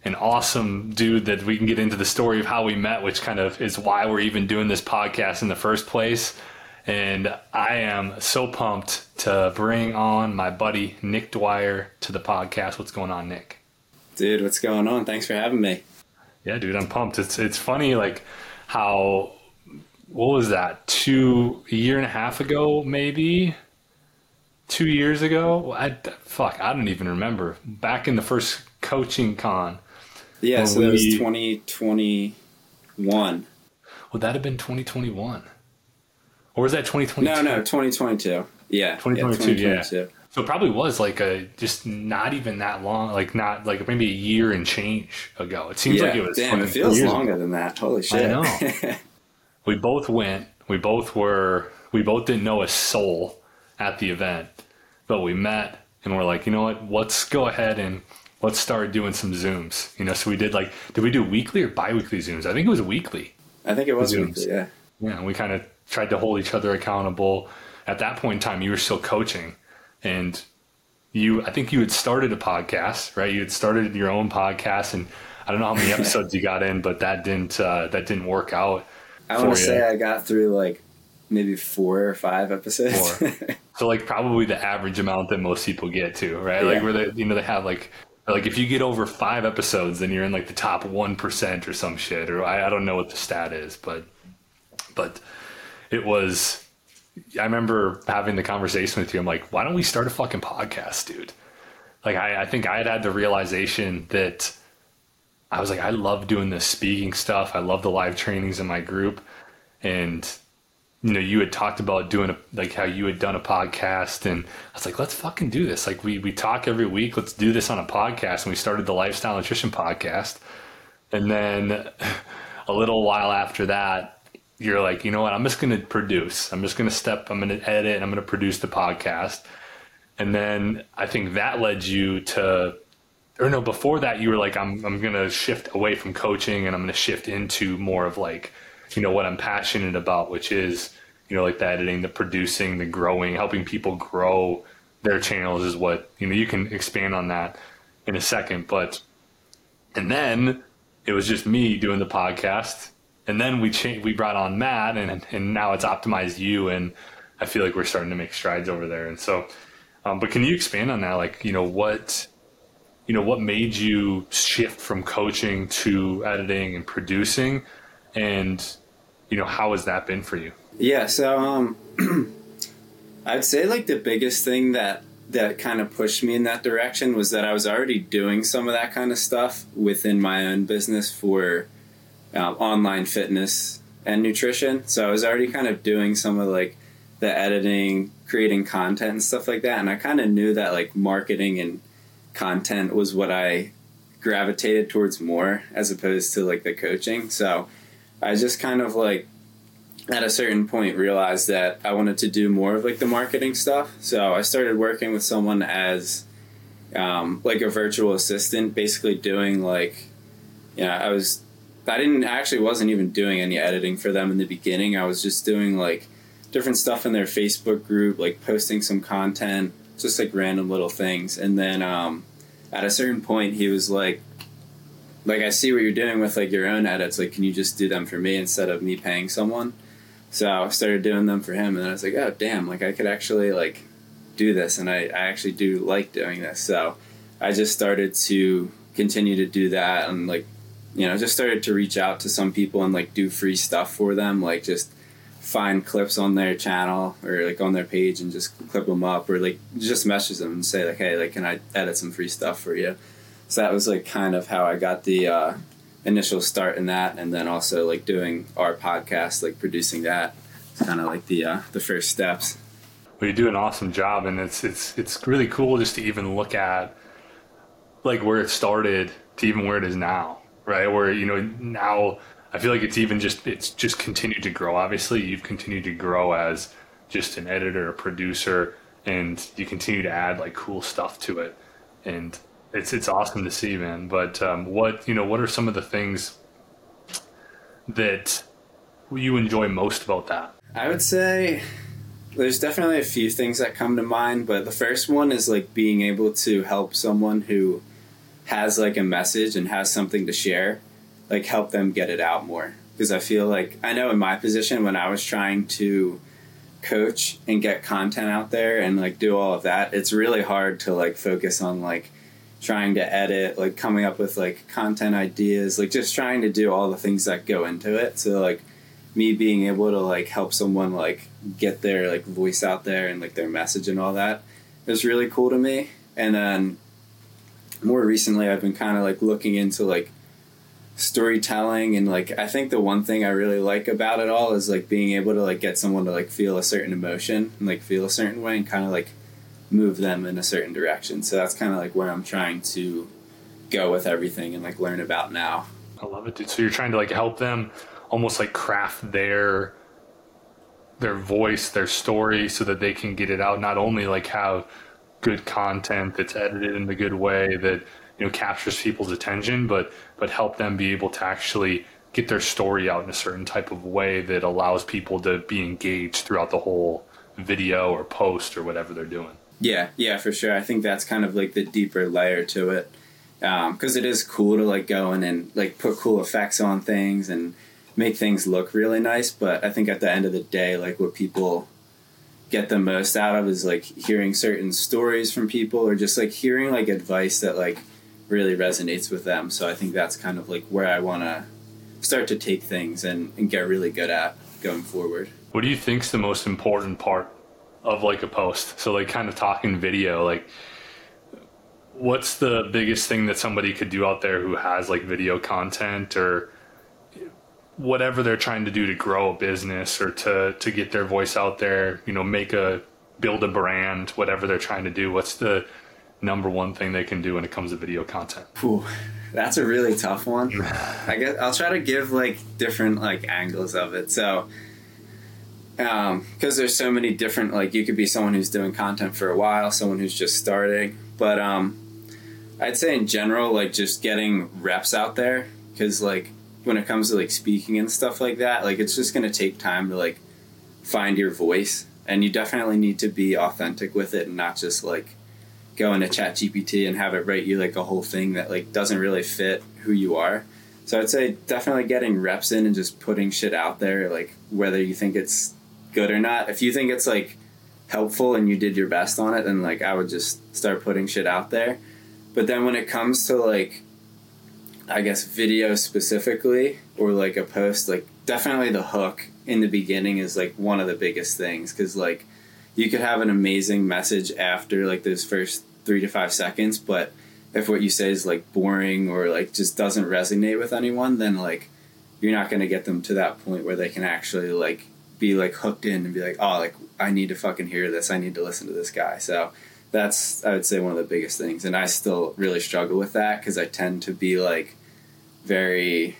S1: an awesome dude that we can get into the story of how we met, which kind of is why we're even doing this podcast in the first place. And I am so pumped to bring on my buddy Nick Dwyer to the podcast. What's going on, Nick?
S2: Dude, what's going on? Thanks for having me.
S1: Yeah, dude, I'm pumped. It's it's funny like how what was that? Two a year and a half ago, maybe two years ago. I fuck, I don't even remember. Back in the first coaching con,
S2: yeah, so we, that was 2021.
S1: Would that have been 2021? Or was that 2022?
S2: No, no, 2022. Yeah.
S1: 2022, yeah. 2022. yeah. So it probably was like a just not even that long, like not like maybe a year and change ago. It seems
S2: yeah,
S1: like it was.
S2: Damn, it feels longer ago. than that. Holy shit! I know. <laughs>
S1: we both went. We both were. We both didn't know a soul at the event, but we met and we're like, you know what? Let's go ahead and let's start doing some Zooms. You know, so we did like, did we do weekly or biweekly Zooms? I think it was weekly.
S2: I think it was weekly, yeah.
S1: Yeah, we kind of tried to hold each other accountable. At that point in time, you were still coaching, and you, I think you had started a podcast, right? You had started your own podcast, and I don't know how many <laughs> episodes you got in, but that didn't uh, that didn't work out.
S2: I want to say I got through like maybe four or five episodes. Four. <laughs>
S1: so like probably the average amount that most people get to, right? Yeah. Like where they you know they have like like if you get over five episodes, then you're in like the top one percent or some shit. Or I, I don't know what the stat is, but but it was. I remember having the conversation with you. I'm like, why don't we start a fucking podcast, dude? Like I, I think I had had the realization that I was like, I love doing this speaking stuff. I love the live trainings in my group, and you know, you had talked about doing a, like how you had done a podcast and I was like, let's fucking do this. Like we, we talk every week. Let's do this on a podcast. And we started the lifestyle nutrition podcast. And then <laughs> a little while after that, you're like, you know what, I'm just going to produce. I'm just going to step, I'm going to edit, I'm going to produce the podcast. And then I think that led you to, or no, before that, you were like, I'm, I'm going to shift away from coaching and I'm going to shift into more of like, you know, what I'm passionate about, which is, you know, like the editing, the producing, the growing, helping people grow their channels is what, you know, you can expand on that in a second. But, and then it was just me doing the podcast and then we we brought on Matt, and and now it's Optimize You, and I feel like we're starting to make strides over there. And so, um, but can you expand on that? Like, you know, what, you know, what made you shift from coaching to editing and producing, and you know, how has that been for you?
S2: Yeah, so um, <clears throat> I'd say like the biggest thing that that kind of pushed me in that direction was that I was already doing some of that kind of stuff within my own business for um, online fitness and nutrition. So I was already kind of doing some of like the editing, creating content and stuff like that. And I kind of knew that like marketing and content was what I gravitated towards more as opposed to like the coaching. So I just kind of like at a certain point realized that I wanted to do more of like the marketing stuff. So I started working with someone as um, like a virtual assistant, basically doing like, you know, I was I didn't actually wasn't even doing any editing for them in the beginning. I was just doing like different stuff in their Facebook group, like posting some content, just like random little things. And then um, at a certain point, he was like, "Like I see what you're doing with like your own edits. Like, can you just do them for me instead of me paying someone?" So I started doing them for him, and I was like, "Oh damn! Like I could actually like do this, and I, I actually do like doing this." So I just started to continue to do that and like you know, just started to reach out to some people and like do free stuff for them, like just find clips on their channel or like on their page and just clip them up or like just message them and say like, hey, like, can I edit some free stuff for you? So that was like kind of how I got the uh, initial start in that, and then also like doing our podcast, like producing that. It's kind of like the uh, the first steps.
S1: Well, you do an awesome job, and it's it's it's really cool just to even look at like where it started to even where it is now right? Where you know now I feel like it's even just it's just continued to grow. Obviously, you've continued to grow as just an editor, a producer, and you continue to add like cool stuff to it, and it's it's awesome to see, man. But um, what you know, what are some of the things that you enjoy most about that?
S2: I would say there's definitely a few things that come to mind, but the first one is like being able to help someone who has like a message and has something to share, like help them get it out more. Because I feel like I know in my position when I was trying to coach and get content out there and like do all of that, it's really hard to like focus on like trying to edit, like coming up with like content ideas, like just trying to do all the things that go into it. So like me being able to like help someone like get their like voice out there and like their message and all that is really cool to me. And then more recently I've been kind of like looking into like storytelling and like I think the one thing I really like about it all is like being able to like get someone to like feel a certain emotion and like feel a certain way and kind of like move them in a certain direction. So that's kind of like where I'm trying to go with everything and like learn about now.
S1: I love it, dude. So you're trying to like help them almost like craft their their voice, their story so that they can get it out not only like have good content that's edited in a good way that you know captures people's attention, but but help them be able to actually get their story out in a certain type of way that allows people to be engaged throughout the whole video or post or whatever they're doing.
S2: Yeah, yeah, for sure. I think that's kind of like the deeper layer to it, because um, it is cool to like go in and like put cool effects on things and make things look really nice. But I think at the end of the day, like what people get the most out of is like hearing certain stories from people or just like hearing like advice that like really resonates with them. So I think that's kind of like where I want to start to take things and, and get really good at going forward.
S1: What do you think's the most important part of like a post? So like kind of talking video, like what's the biggest thing that somebody could do out there who has like video content or whatever they're trying to do to grow a business or to to get their voice out there, you know, make a build a brand, whatever they're trying to do, what's the number one thing they can do when it comes to video content?
S2: Ooh, that's a really tough one. <laughs> I guess I'll try to give like different like angles of it. So, um, because there's so many different like you could be someone who's doing content for a while, someone who's just starting, but um, I'd say in general like just getting reps out there because like when it comes to like speaking and stuff like that, like it's just gonna take time to like find your voice, and you definitely need to be authentic with it and not just like go into ChatGPT and have it write you like a whole thing that like doesn't really fit who you are. So i'd say definitely getting reps in and just putting shit out there like whether you think it's good or not. If you think it's like helpful and you did your best on it then like i would just start putting shit out there. But then when it comes to like i guess video specifically or like a post like definitely the hook in the beginning is like one of the biggest things because like you could have an amazing message after like those first three to five seconds, but if what you say is like boring or like just doesn't resonate with anyone, then like you're not going to get them to that point where they can actually like be like hooked in and be like, oh, like I need to fucking hear this. I need to listen to this guy. So that's I would say one of the biggest things, and I still really struggle with that because I tend to be like very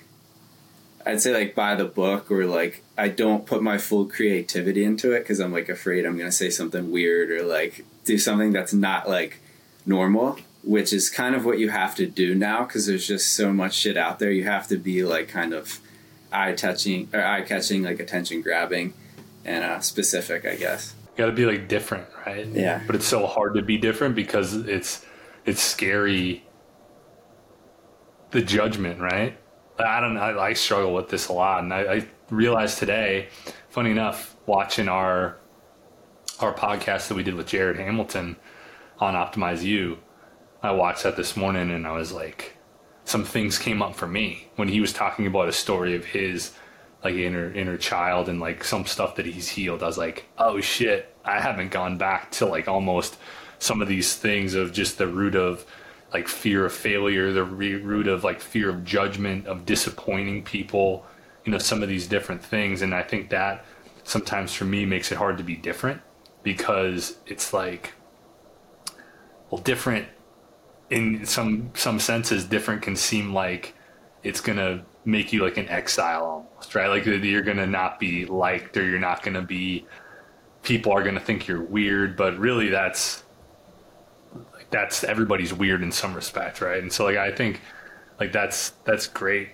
S2: I'd say like by the book or like I don't put my full creativity into it because I'm like afraid I'm gonna say something weird or like do something that's not like normal, which is kind of what you have to do now because there's just so much shit out there. You have to be like kind of eye touching or eye catching, like attention grabbing, and uh, specific, I guess.
S1: Got to be like different, right?
S2: Yeah.
S1: But it's so hard to be different because it's it's scary. The judgment, right? I don't know. I, I struggle with this a lot, and I, I realized today, funny enough, watching our our podcast that we did with Jared Hamilton on Optimize You, I watched that this morning, and I was like, some things came up for me when he was talking about a story of his like inner inner child and like some stuff that he's healed. I was like, oh shit, I haven't gone back to like almost some of these things of just the root of like fear of failure, the root of like fear of judgment, of disappointing people, you know, some of these different things. And I think that sometimes for me makes it hard to be different because it's like, well, different in some some senses, different can seem like it's gonna make you like an exile almost, right? Like you're gonna not be liked or you're not gonna be. People are gonna think you're weird, but really that's that's everybody's weird in some respect, right? And so like I think like that's that's great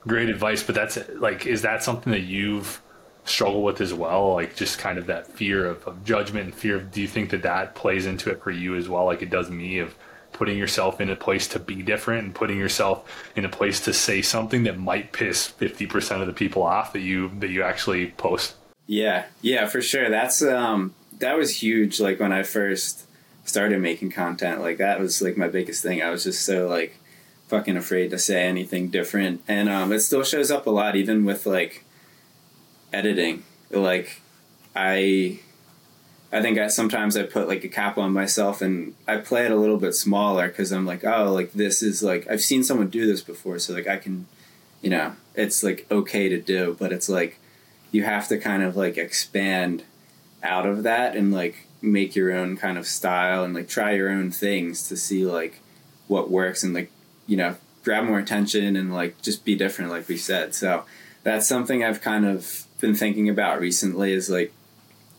S1: great advice, but that's like is that something that you've struggled with as well? Like just kind of that fear of, of judgment and fear of do you think that that plays into it for you as well like it does me of putting yourself in a place to be different and putting yourself in a place to say something that might piss 50% of the people off that you that you actually post
S2: yeah yeah for sure that's um that was huge like when i first started making content like that was like my biggest thing. I was just so like fucking afraid to say anything different. And um it still shows up a lot even with like editing. Like i i think i sometimes i put like a cap on myself and i play it a little bit smaller because i'm like oh like this is like i've seen someone do this before so like i can you know it's like okay to do but it's like you have to kind of like expand out of that and like make your own kind of style and like try your own things to see like what works and like you know grab more attention and like just be different like we said. So that's something i've kind of been thinking about recently is like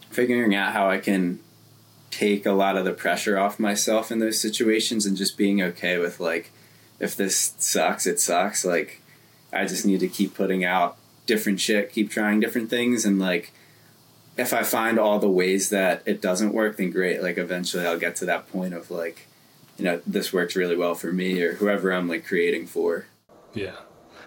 S2: figuring out how i can take a lot of the pressure off myself in those situations and just being okay with like if this sucks it sucks. Like i just need to keep putting out different shit keep trying different things and like if I find all the ways that it doesn't work, then great. Like eventually I'll get to that point of like, you know, this works really well for me or whoever I'm like creating for.
S1: Yeah.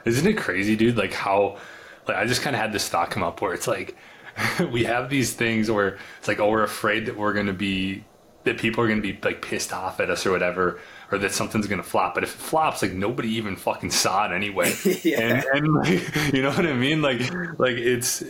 S1: Isn't it crazy, dude? Like how, like I just kind of had this thought come up where it's like, <laughs> we have these things where it's like, oh, we're afraid that we're going to be, that people are going to be like pissed off at us or whatever, or that something's going to flop. But if it flops, like nobody even fucking saw it anyway. <laughs> yeah. And, and like, <laughs> you know what I mean? Like, like it's,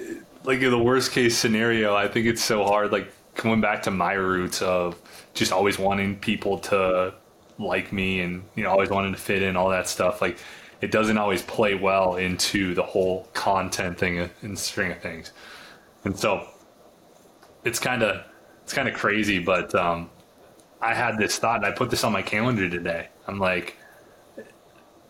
S1: like in the worst case scenario, I think it's so hard. Like coming back to my roots of just always wanting people to like me and you know always wanting to fit in all that stuff. Like it doesn't always play well into the whole content thing and string of things. And so it's kind of it's kind of crazy, but um, I had this thought and I put this on my calendar today. I'm like,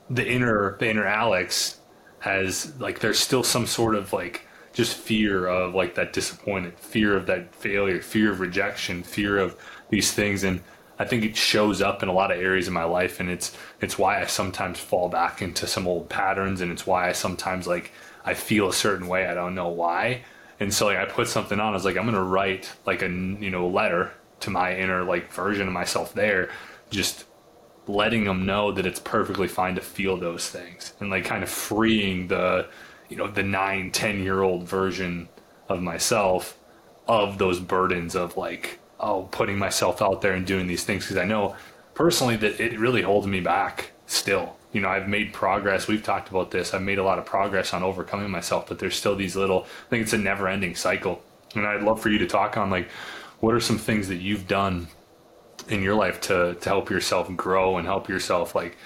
S1: the inner the inner Alex has like there's still some sort of like just fear of like that disappointment, fear of that failure, fear of rejection, fear of these things. And I think it shows up in a lot of areas of my life and it's it's why I sometimes fall back into some old patterns and it's why I sometimes like I feel a certain way. I don't know why. And so like I put something on I was like I'm going to write like a you know letter to my inner like version of myself there just letting them know that it's perfectly fine to feel those things. And like kind of freeing the you know the nine ten year old version of myself of those burdens of like oh putting myself out there and doing these things because i know personally that it really holds me back still. You know i've made progress. We've talked about this. I've made a lot of progress on overcoming myself but there's still these little i think it's a never ending cycle. And i'd love for you to talk on like what are some things that you've done in your life to to help yourself grow and help yourself like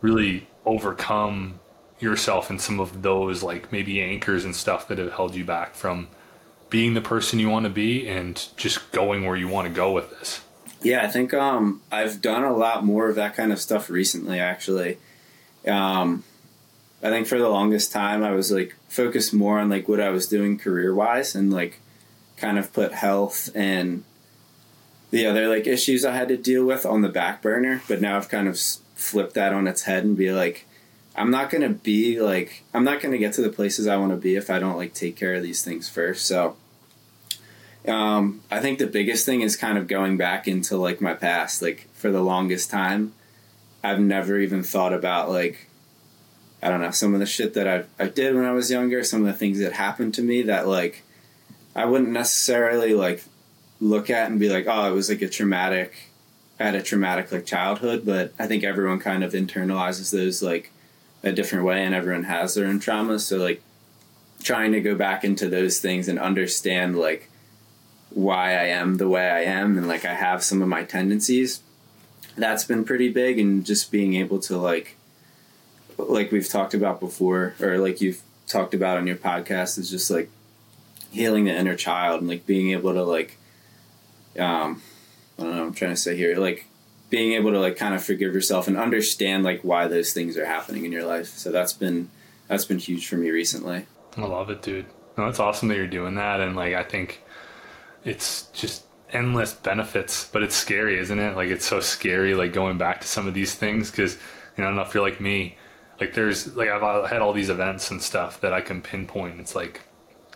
S1: really overcome yourself and some of those like maybe anchors and stuff that have held you back from being the person you want to be and just going where you want to go with this?
S2: Yeah i think um i've done a lot more of that kind of stuff recently actually. Um i think for the longest time i was like focused more on like what i was doing career wise and like kind of put health and the other like issues I had to deal with on the back burner, but now I've kind of flipped that on its head and be like, I'm not gonna be like I'm not gonna get to the places I want to be if I don't like take care of these things first. So, um, I think the biggest thing is kind of going back into like my past. Like for the longest time, I've never even thought about like I don't know some of the shit that I I did when I was younger, some of the things that happened to me that like I wouldn't necessarily like look at and be like, oh, it was like a traumatic, I had a traumatic like childhood, but I think everyone kind of internalizes those like a different way, and everyone has their own trauma So like trying to go back into those things and understand like why I am the way I am, and like I have some of my tendencies. That's been pretty big, and just being able to like, like we've talked about before, or like you've talked about on your podcast, is just like healing the inner child and like being able to like um, I don't know. I'm trying to say here, like being able to like kind of forgive yourself and understand like why those things are happening in your life. So that's been that's been huge for me recently.
S1: I love it, dude. No, it's awesome that you're doing that, and like I think it's just endless benefits, but it's scary, isn't it? Like it's so scary, like going back to some of these things because you know I don't know if you're like me. Like there's like I've had all these events and stuff that I can pinpoint. It's like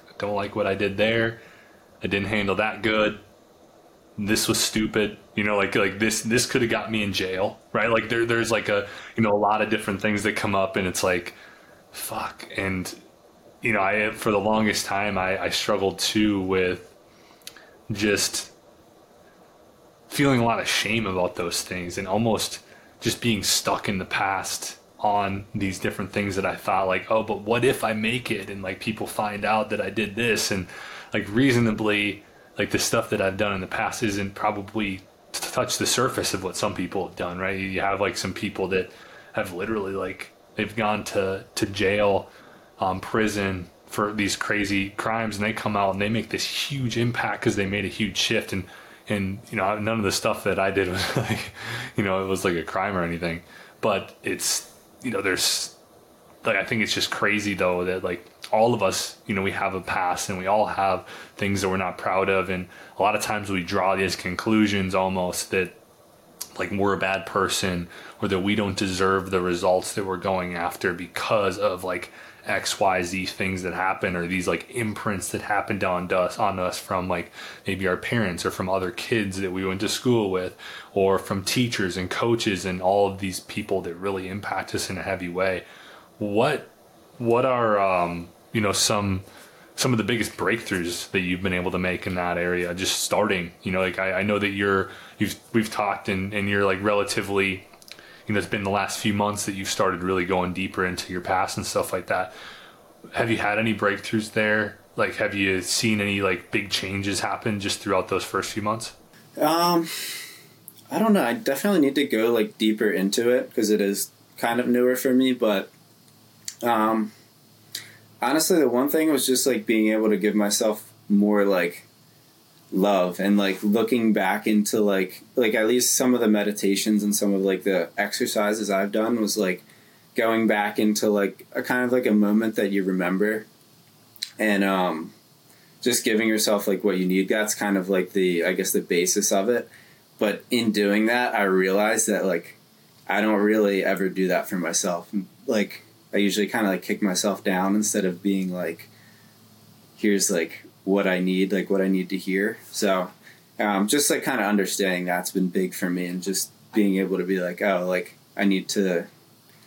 S1: I don't like what I did there. I didn't handle that good this was stupid you know like like this this could have got me in jail right? Like there there's like a you know a lot of different things that come up and it's like fuck. And you know i for the longest time i i struggled too with just feeling a lot of shame about those things and almost just being stuck in the past on these different things that i thought like oh but what if i make it? And like people find out that i did this and like reasonably like the stuff that I've done in the past isn't probably to touch the surface of what some people have done, right? You have like some people that have literally like they've gone to to jail, um, prison for these crazy crimes, and they come out and they make this huge impact because they made a huge shift. And and you know none of the stuff that I did <laughs> was like, you know, it was like a crime or anything, but it's you know there's like I think it's just crazy though that like all of us, you know, we have a past and we all have things that we're not proud of. And a lot of times we draw these conclusions almost that like we're a bad person or that we don't deserve the results that we're going after because of like XYZ things that happen or these like imprints that happened on us on us from like maybe our parents or from other kids that we went to school with or from teachers and coaches and all of these people that really impact us in a heavy way. What what are um you know some some of the biggest breakthroughs that you've been able to make in that area just starting you know like i, I know that you're you've we've talked and, and you're like relatively you know it's been the last few months that you've started really going deeper into your past and stuff like that. Have you had any breakthroughs there? Like have you seen any like big changes happen just throughout those first few months?
S2: Um i don't know. I definitely need to go like deeper into it because it is kind of newer for me but um honestly, the one thing was just like being able to give myself more like love and like looking back into like like at least some of the meditations and some of like the exercises I've done was like going back into like a kind of like a moment that you remember and um just giving yourself like what you need. That's kind of like the i guess the basis of it. But in doing that i realized that like i don't really ever do that for myself. Like i usually kind of like kick myself down instead of being like here's like what i need like what i need to hear so um, just like kind of understanding that's been big for me and just being able to be like oh like i need to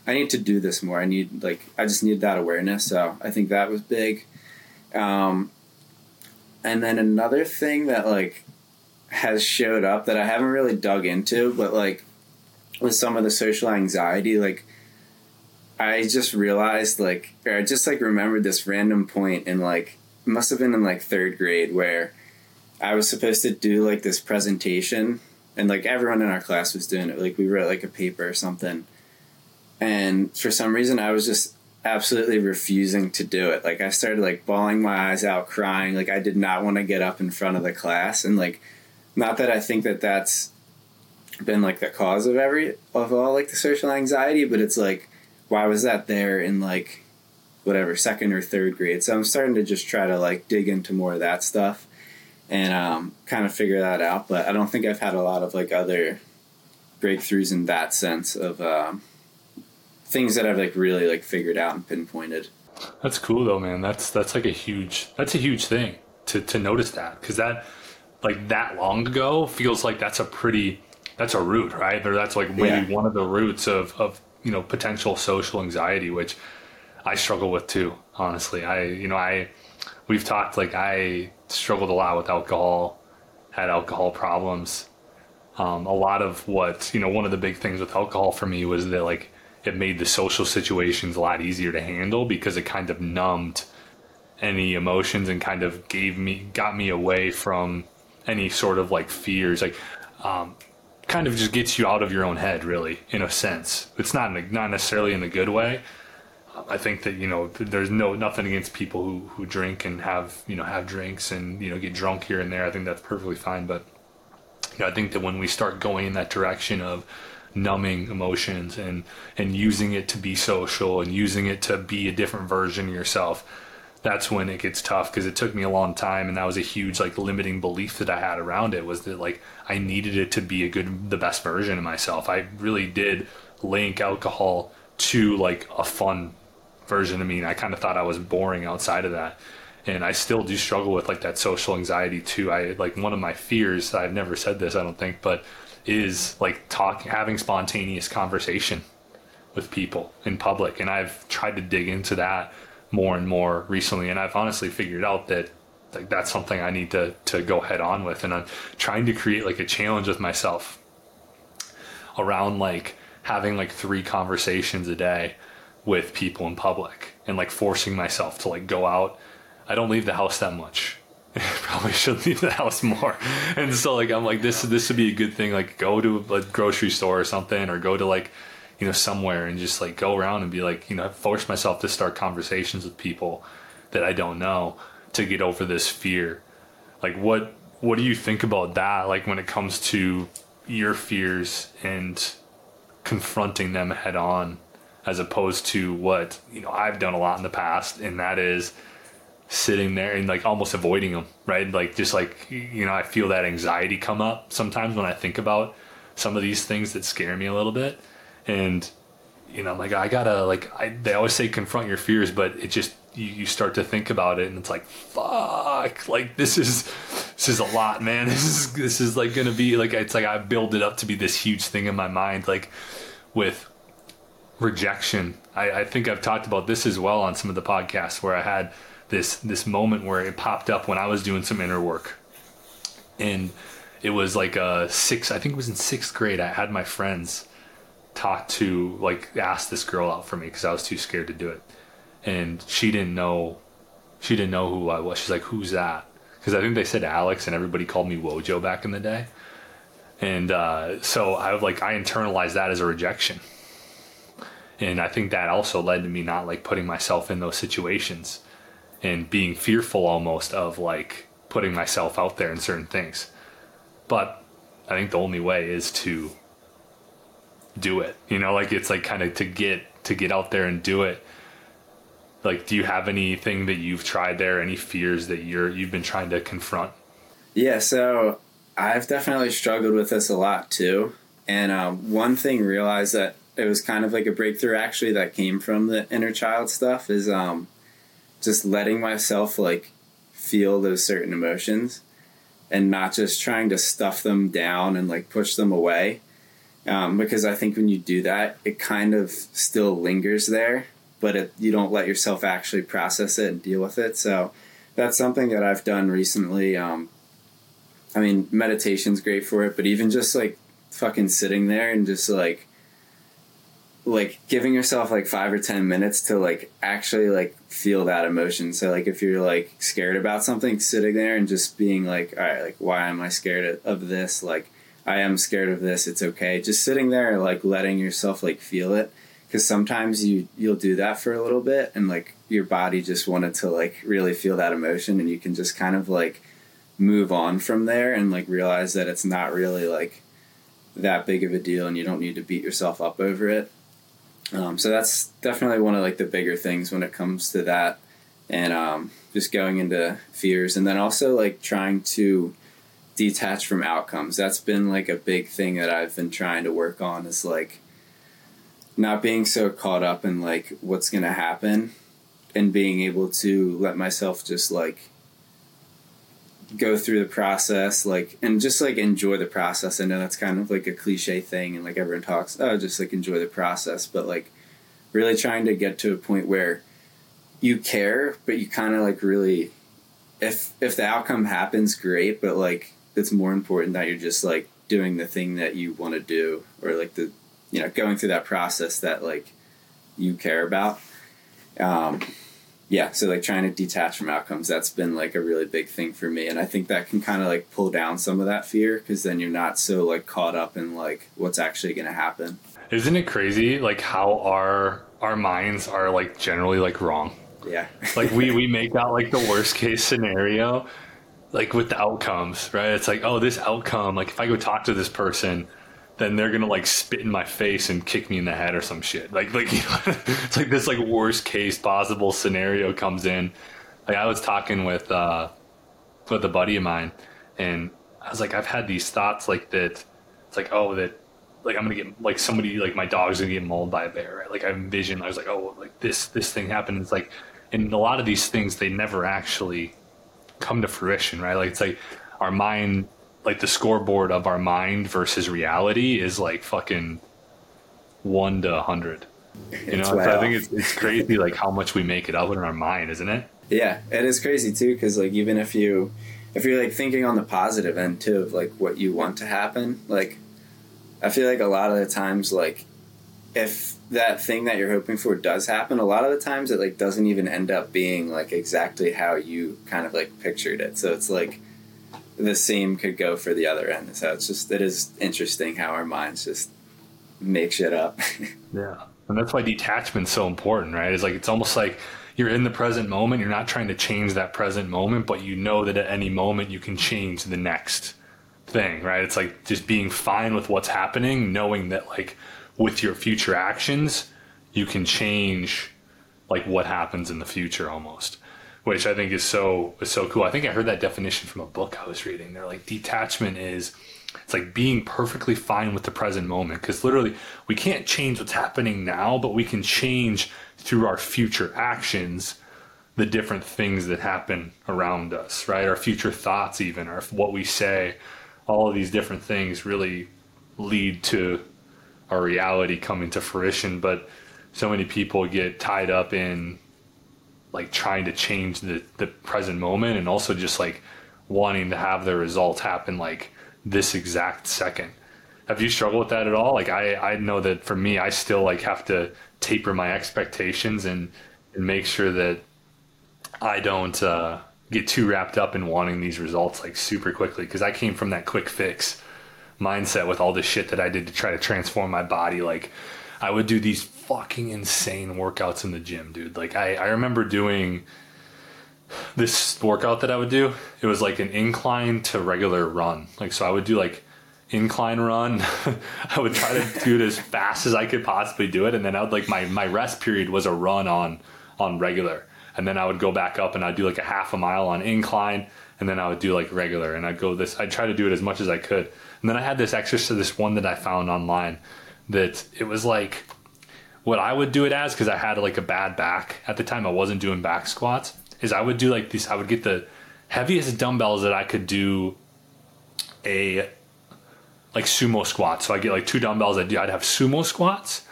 S2: I need to do this more. I need like I just need that awareness. So I think that was big. Um, and then another thing that like has showed up that I haven't really dug into, but like with some of the social anxiety, like I just realized like I just like remembered this random point in like must have been in like third grade where I was supposed to do like this presentation and like everyone in our class was doing it. Like we wrote like a paper or something and for some reason I was just absolutely refusing to do it. Like I started like bawling my eyes out, crying. Like I did not want to get up in front of the class, and like, not that I think that that's been like the cause of every of all like the social anxiety, but it's like, why was that there in like whatever second or third grade? So I'm starting to just try to like dig into more of that stuff and um, kind of figure that out. But I don't think I've had a lot of like other breakthroughs in that sense of. Um, things that I've like really like figured out and pinpointed.
S1: That's cool though, man. That's that's like a huge that's a huge thing to to notice that because that like that long ago feels like that's a pretty that's a root, right? Or that's like maybe yeah. one of the roots of of you know potential social anxiety, which I struggle with too. Honestly, I you know I we've talked like I struggled a lot with alcohol, had alcohol problems. Um, a lot of what you know, one of the big things with alcohol for me was that like it made the social situations a lot easier to handle because it kind of numbed any emotions and kind of gave me got me away from any sort of like fears like um, kind of just gets you out of your own head really in a sense it's not a, not necessarily in a good way I think that you know there's no nothing against people who, who drink and have you know have drinks and you know get drunk here and there. I think that's perfectly fine. But you know, I think that when we start going in that direction of numbing emotions and and using it to be social and using it to be a different version of yourself that's when it gets tough because it took me a long time and that was a huge like limiting belief that i had around it was that like i needed it to be a good the best version of myself i really did link alcohol to like a fun version of me and i kind of thought i was boring outside of that and i still do struggle with like that social anxiety too i like one of my fears i've never said this i don't think but is like talking, having spontaneous conversation with people in public. And I've tried to dig into that more and more recently. And I've honestly figured out that like that's something I need to, to go head on with. And I'm trying to create like a challenge with myself around like having like three conversations a day with people in public and like forcing myself to like go out. I don't leave the house that much. <laughs> probably should leave the house more. And so like I'm like this this would be a good thing. Like go to a grocery store or something, or go to like you know somewhere and just like go around and be like you know force myself to start conversations with people that I don't know to get over this fear. Like what what do you think about that? Like when it comes to your fears and confronting them head on as opposed to what you know I've done a lot in the past and that is sitting there and like almost avoiding them, right? Like just like you know, I feel that anxiety come up sometimes when I think about some of these things that scare me a little bit, and you know, like I gotta like I they always say confront your fears, but it just you, you start to think about it and it's like fuck, like this is this is a lot, man. <laughs> This is this is like gonna be like it's like I build it up to be this huge thing in my mind, like with rejection. I, I think I've talked about this as well on some of the podcasts where I had this this moment where it popped up when I was doing some inner work, and it was like a six. I think it was in sixth grade. I had my friends talk to like ask this girl out for me because I was too scared to do it, and she didn't know. She didn't know who I was. She's like, "Who's that?" Because I think they said Alex, and everybody called me Wojo back in the day. And uh, so I like I internalized that as a rejection, and I think that also led to me not like putting myself in those situations and being fearful almost of like putting myself out there in certain things. But I think the only way is to do it. You know, like it's like kind of to get to get out there and do it. Like, do you have anything that you've tried there? Any fears that you're you've been trying to confront?
S2: Yeah, so I've definitely struggled with this a lot too. And um, one thing realized that it was kind of like a breakthrough actually that came from the inner child stuff is um, just letting myself like feel those certain emotions and not just trying to stuff them down and like push them away. Um, because I think when you do that, it kind of still lingers there, but it, you don't let yourself actually process it and deal with it. So that's something that I've done recently. Um, I mean, meditation's great for it, but even just like fucking sitting there and just like like giving yourself like five or ten minutes to like actually like feel that emotion so like if you're like scared about something sitting there and just being like all right like why am i scared of this like i am scared of this it's okay. Just sitting there like letting yourself like feel it. Because sometimes you you'll do that for a little bit and like your body just wanted to like really feel that emotion and you can just kind of like move on from there and like realize that it's not really like that big of a deal and you don't need to beat yourself up over it. Um, so that's definitely one of like the bigger things when it comes to that, and um, just going into fears, and then also like trying to detach from outcomes. That's been like a big thing that I've been trying to work on. Is like not being so caught up in like what's gonna happen, and being able to let myself just like go through the process like and just like enjoy the process i know that's kind of like a cliche thing and like everyone talks oh just like enjoy the process but like really trying to get to a point where you care but you kind of like really if if the outcome happens great but like it's more important that you're just like doing the thing that you want to do or like the you know going through that process that like you care about um yeah, so like trying to detach from outcomes, that's been like a really big thing for me. And I think that can kind of like pull down some of that fear because then you're not so like caught up in like what's actually going to happen.
S1: Isn't it crazy like how our our minds are like generally like wrong?
S2: Yeah.
S1: like we <laughs> we make out like the worst case scenario like with the outcomes, right? It's like, oh, this outcome, like if I go talk to this person, then they're gonna like spit in my face and kick me in the head or some shit. Like like <laughs> you know, it's like this like worst case possible scenario comes in. Like I was talking with uh with a buddy of mine and I was like, I've had these thoughts like that it's like, oh that like I'm gonna get like somebody like my dog's gonna get mauled by a bear, right? Like I envisioned I was like, oh like this this thing happened. It's like and a lot of these things they never actually come to fruition, right? Like it's like our mind like the scoreboard of our mind versus reality is like fucking one to a hundred. You know, so I think it's it's crazy like how much we make it up in our mind, isn't it?
S2: Yeah, it is crazy too because like even if you if you're like thinking on the positive end too of like what you want to happen, like I feel like a lot of the times like if that thing that you're hoping for does happen, a lot of the times it like doesn't even end up being like exactly how you kind of like pictured it. So it's like the same could go for the other end. So it's just it is interesting how our minds just make shit up. <laughs>
S1: yeah, and that's why detachment's so important, right? It's like it's almost like you're in the present moment. You're not trying to change that present moment, but you know that at any moment you can change the next thing, right? It's like just being fine with what's happening, knowing that like with your future actions, you can change like what happens in the future almost which I think is so is so cool. I think I heard that definition from a book I was reading. They're like detachment is it's like being perfectly fine with the present moment because literally we can't change what's happening now, but we can change through our future actions the different things that happen around us, right? Our future thoughts, even, or what we say, all of these different things really lead to our reality coming to fruition. But so many people get tied up in like trying to change the the present moment and also just like wanting to have the results happen like this exact second. Have you struggled with that at all? Like I I know that for me I still like have to taper my expectations and and make sure that I don't uh, get too wrapped up in wanting these results like super quickly because I came from that quick fix mindset with all the shit that I did to try to transform my body like I would do these fucking insane workouts in the gym, dude. Like I, I remember doing this workout that I would do. It was like an incline to regular run. Like so I would do like incline run. <laughs> I would try to do it as <laughs> fast as I could possibly do it, and then I would like my my rest period was a run on on regular, and then I would go back up and I'd do like a half a mile on incline, and then I would do like regular, and I'd go this. I'd try to do it as much as I could, and then I had this exercise, this one that I found online, that it was like what I would do it as because I had like a bad back at the time. I wasn't doing back squats. Is I would do like these. I would get the heaviest dumbbells that I could do a like sumo squats. So I get like two dumbbells. I'd, do, I'd have sumo squats.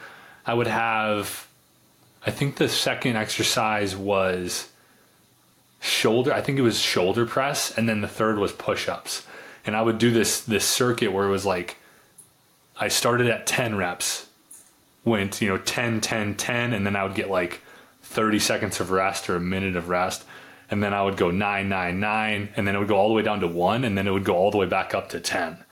S1: I would have, I think the second exercise was shoulder. I think it was shoulder press, and then the third was push ups. And I would do this this circuit where it was like, I started at ten reps, went you know 10, 10, 10, and then I would get like thirty seconds of rest or a minute of rest. And then I would go nine, nine, nine, and then it would go all the way down to one, and then it would go all the way back up to 10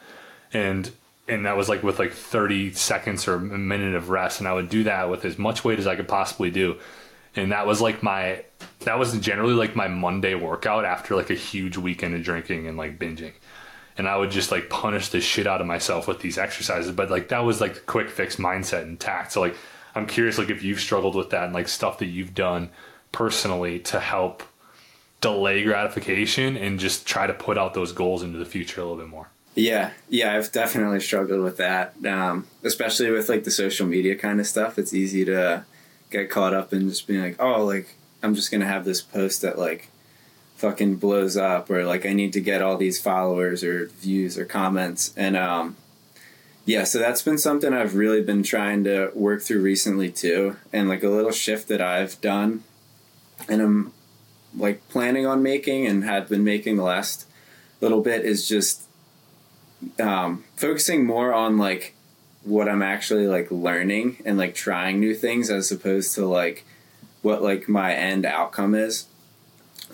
S1: and and that was like with like 30 seconds or a minute of rest and i would do that with as much weight as i could possibly do. And that was like my that was generally like my monday workout after like a huge weekend of drinking and like binging and i would just like punish the shit out of myself with these exercises but like that was like the quick fix mindset intact so like i'm curious like if you've struggled with that and like stuff that you've done personally to help delay gratification and just try to put out those goals into the future a little bit more.
S2: Yeah, yeah, I've definitely struggled with that, um, especially with like the social media kind of stuff. It's easy to get caught up in just being like, oh, like I'm just gonna have this post that like fucking blows up, or like I need to get all these followers or views or comments, and um, yeah, so that's been something I've really been trying to work through recently too, and like a little shift that I've done, and I'm like planning on making and have been making the last little bit is just um, focusing more on like what I'm actually like learning and like trying new things as opposed to like what like my end outcome is.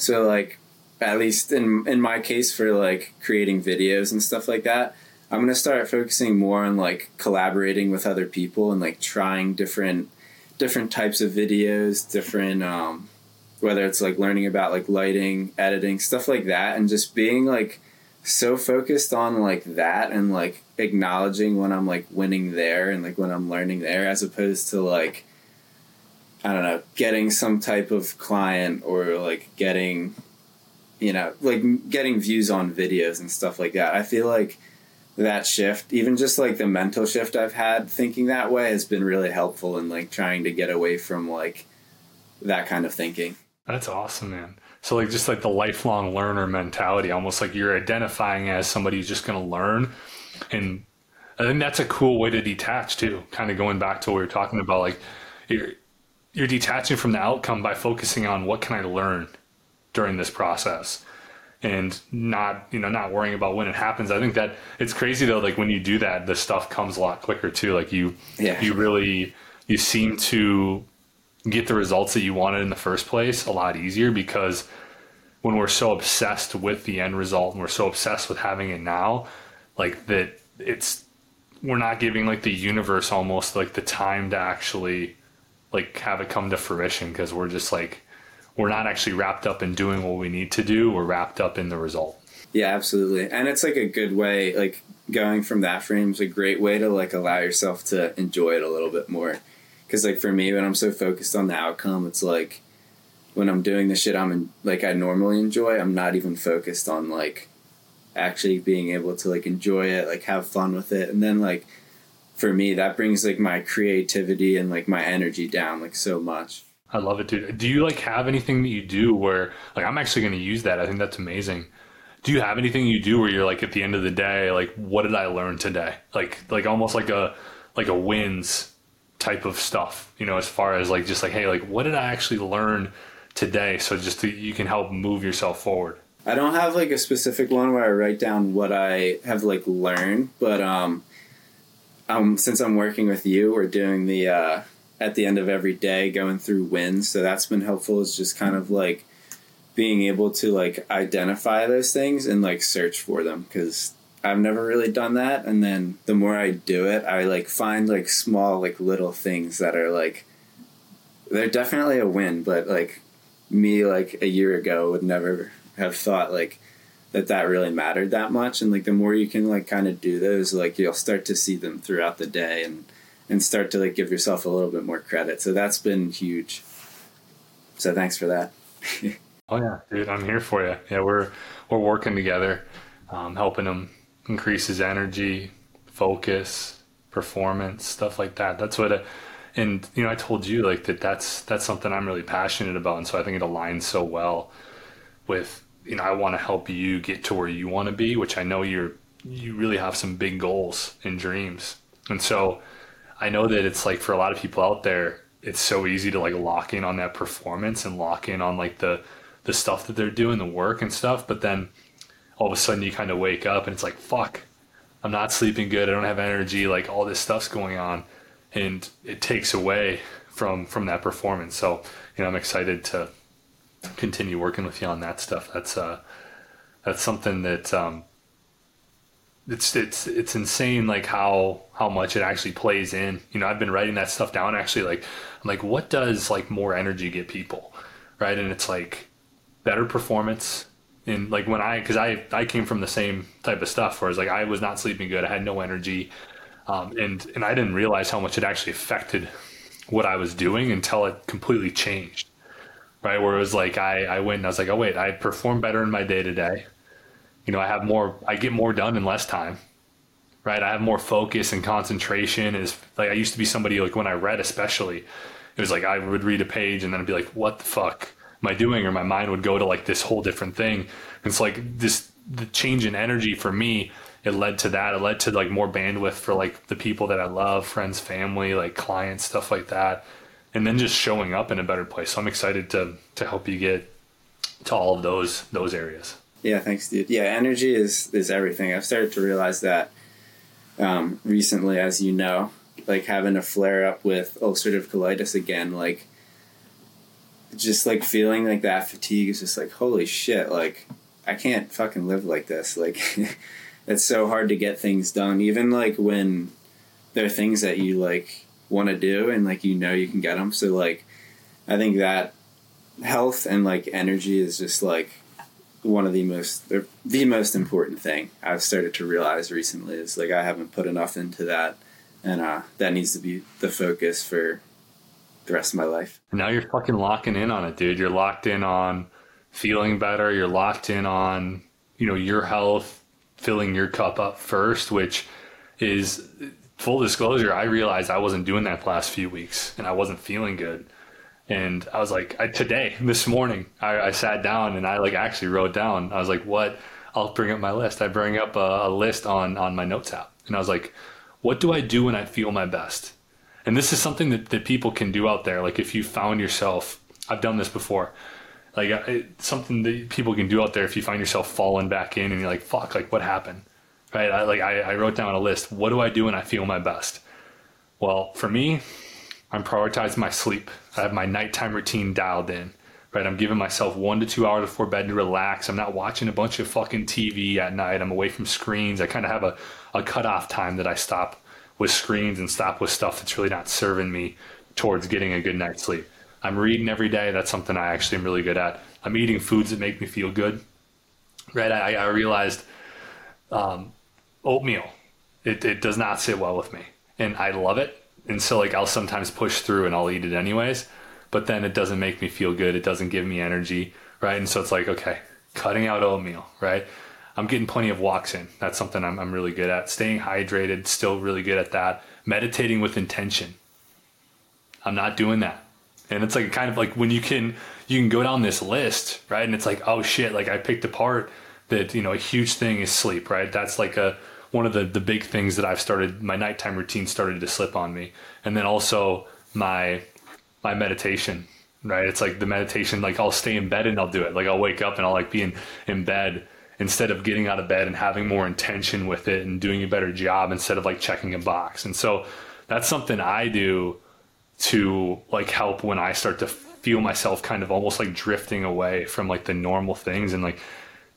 S2: So like at least in in my case for like creating videos and stuff like that, I'm gonna start focusing more on like collaborating with other people and like trying different different types of videos, different um, whether it's like learning about like lighting, editing, stuff like that, and just being like so focused on like that and like acknowledging when I'm like winning there and like when I'm learning there as opposed to like I don't know, getting some type of client or like getting you know, like getting views on videos and stuff like that. I feel like that shift, even just like the mental shift I've had thinking that way has been really helpful in like trying to get away from like that kind of thinking.
S1: That's awesome, man. So like just like the lifelong learner mentality, almost like you're identifying as somebody who's just going to learn, and I think that's a cool way to detach too. Kind of going back to what we were talking about, like you're detaching from the outcome by focusing on what can I learn during this process and not you know not worrying about when it happens i think that it's crazy though like when you do that the stuff comes a lot quicker too like you yeah. you really you seem to get the results that you wanted in the first place a lot easier because when we're so obsessed with the end result and we're so obsessed with having it now, like that it's we're not giving like the universe almost like the time to actually like have it come to fruition because we're just like we're not actually wrapped up in doing what we need to do we're wrapped up in the result.
S2: Yeah absolutely. And it's like a good way like going from that frame is a great way to like allow yourself to enjoy it a little bit more. Because like for me when i'm so focused on the outcome it's like when i'm doing the shit i'm in, like i normally enjoy i'm not even focused on like actually being able to like enjoy it like have fun with it. And then like for me that brings like my creativity and like my energy down like so much.
S1: I love it dude. Do you like have anything that you do where like i'm actually going to use that. I think that's amazing. Do you have anything you do where you're like at the end of the day like what did i learn today? Like like almost like a like a wins type of stuff, you know, as far as like just like, hey, like what did I actually learn today? So just to, you can help move yourself forward.
S2: I don't have like a specific one where I write down what I have like learned, but um, um, since I'm working with you, we're doing the uh, at the end of every day going through wins, so that's been helpful. Is just kind of like being able to like identify those things and like search for them. Because I've never really done that. And then the more I do it I like find like small like little things that are like they're definitely a win. But like me like a year ago would never have thought like that that really mattered that much. And like the more you can like kind of do those like you'll start to see them throughout the day and and start to like give yourself a little bit more credit. So that's been huge. So thanks for that. <laughs>
S1: Oh yeah dude i'm here for you yeah we're we're working together um, helping him increase his energy focus performance stuff like that. That's what a, and you know i told you like that that's that's something i'm really passionate about and so i think it aligns so well with you know, I want to help you get to where you want to be, which I know you're you really have some big goals and dreams. And so I know that it's like for a lot of people out there, it's so easy to like lock in on that performance and lock in on like the the stuff that they're doing, the work and stuff, but then all of a sudden you kind of wake up and it's like, fuck, I'm not sleeping good, I don't have energy, like all this stuff's going on and it takes away from from that performance. So, you know, I'm excited to continue working with you on that stuff. That's uh, that's something that um, it's it's it's insane like how how much it actually plays in. You know, I've been writing that stuff down actually like I'm like what does like more energy get people? Right? And it's like better performance and like when I cuz I I came from the same type of stuff where it's like I was not sleeping good, I had no energy. Um, and and I didn't realize how much it actually affected what I was doing until it completely changed right? Where it was like I, I went and I was like, oh wait, I perform better in my day to day. You know, I have more, I get more done in less time, right? I have more focus and concentration. Is like I used to be somebody like when I read, especially, it was like I would read a page and then I'd be like, what the fuck am I doing? Or my mind would go to like this whole different thing. And it's like this the change in energy for me. It led to that. It led to like more bandwidth for like the people that I love, friends, family, like clients, stuff like that and then just showing up in a better place. So I'm excited to to help you get to all of those those areas.
S2: Yeah, thanks, dude. Yeah, energy is is everything. I've started to realize that um, recently, as you know, like having a flare up with ulcerative colitis again, like just like feeling like that fatigue is just like holy shit, like I can't fucking live like this. Like <laughs> it's so hard to get things done, even like when there are things that you like want to do and like you know you can get them so like i think that health and like energy is just like one of the most the most important thing i've started to realize recently is like i haven't put enough into that and uh that needs to be the focus for the rest of my life.
S1: Now you're fucking locking in on it dude. You're locked in on feeling better. You're locked in on you know your health filling your cup up first which is full disclosure, I realized I wasn't doing that the last few weeks and I wasn't feeling good. And I was like, I, today, <laughs> this morning, I, I, sat down and I like actually wrote down. I was like, what? I'll bring up my list. I bring up a, a list on on my notes app, and I was like, what do I do when I feel my best? And this is something that, that people can do out there. Like if you found yourself, I've done this before. Like something that people can do out there if you find yourself falling back in and you're like, fuck, like what happened? Right? I, like I, I wrote down a list. What do I do when I feel my best? Well, for me, I'm prioritizing my sleep. I have my nighttime routine dialed in. Right, I'm giving myself one to two hours before bed to relax. I'm not watching a bunch of fucking TV at night. I'm away from screens. I kind of have a, a cutoff time that I stop with screens and stop with stuff that's really not serving me towards getting a good night's sleep. I'm reading every day. That's something I actually am really good at. I'm eating foods that make me feel good. Right, I, I realized um, oatmeal. It, it does not sit well with me. And I love it. And so like I'll sometimes push through and I'll eat it anyways, but then it doesn't make me feel good. It doesn't give me energy, right? And so it's like, okay, cutting out oatmeal, right? I'm getting plenty of walks in. That's something I'm, I'm really good at. Staying hydrated, still really good at that. Meditating with intention. I'm not doing that. And it's like kind of like when you can you can go down this list, right? And it's like, oh shit, like I picked apart that, you know, a huge thing is sleep, right? That's like a one of the the big things that I've started my nighttime routine started to slip on me, and then also my my meditation. Right, it's like the meditation. Like I'll stay in bed and I'll do it. Like I'll wake up and I'll like be in in bed instead of getting out of bed and having more intention with it and doing a better job instead of like checking a box. And so that's something I do to like help when I start to feel myself kind of almost like drifting away from like the normal things and like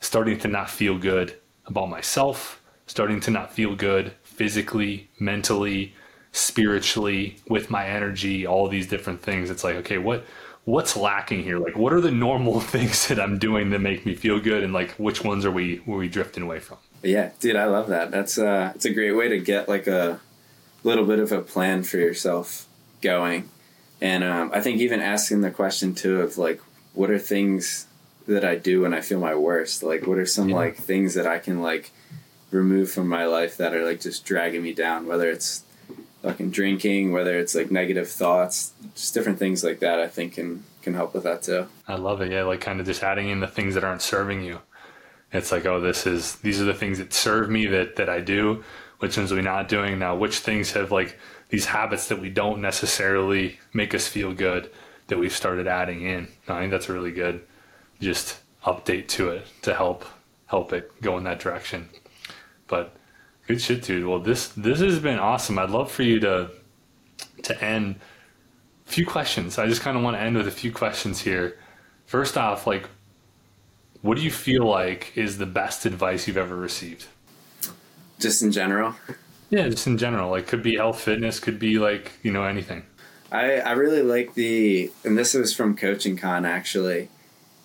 S1: starting to not feel good about myself starting to not feel good physically, mentally, spiritually, with my energy, all these different things. It's like, okay, what what's lacking here? Like, what are the normal <laughs> things that I'm doing that make me feel good, and like, which ones are we were we drifting away from?
S2: Yeah, dude, I love that. That's uh, it's a great way to get like a little bit of a plan for yourself going, and um, I think even asking the question too of like, what are things that I do when I feel my worst? Like, what are some yeah. like things that I can like remove from my life that are like just dragging me down? Whether it's fucking drinking, whether it's like negative thoughts, just different things like that. I think can can help with that too.
S1: I love it. Yeah, like kind of just adding in the things that aren't serving you. It's like, oh, this is these are the things that serve me that that I do. Which ones are we not doing now? Which things have like these habits that we don't necessarily make us feel good that we've started adding in? I think that's really good. Just update to it to help help it go in that direction. But Good shit, dude. Well, this this has been awesome. I'd love for you to to end a few questions. I just kind of want to end with a few questions here. First off, like, what do you feel like is the best advice you've ever received?
S2: Just in general.
S1: Yeah, just in general. Like, could be health, fitness, could be like you know anything.
S2: I I really like the and this was from Coaching Con actually,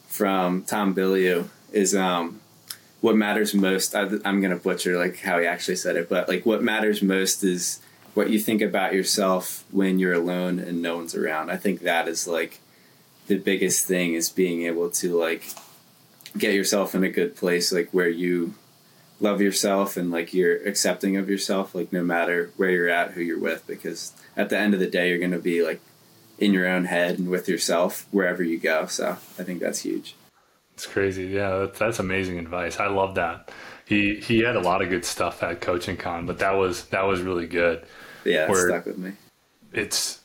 S2: from Tom Bilyeu is um what matters most I, i'm going to butcher like how he actually said it but like what matters most is what you think about yourself when you're alone and no one's around. I think that is like the biggest thing is being able to like get yourself in a good place like where you love yourself and like you're accepting of yourself like no matter where you're at who you're with because at the end of the day you're going to be like in your own head and with yourself wherever you go so i think that's huge
S1: it's crazy. Yeah, that's, that's amazing advice. I love that. He he had a lot of good stuff at Coaching Con, but that was that was really good.
S2: Yeah, it stuck with me.
S1: It's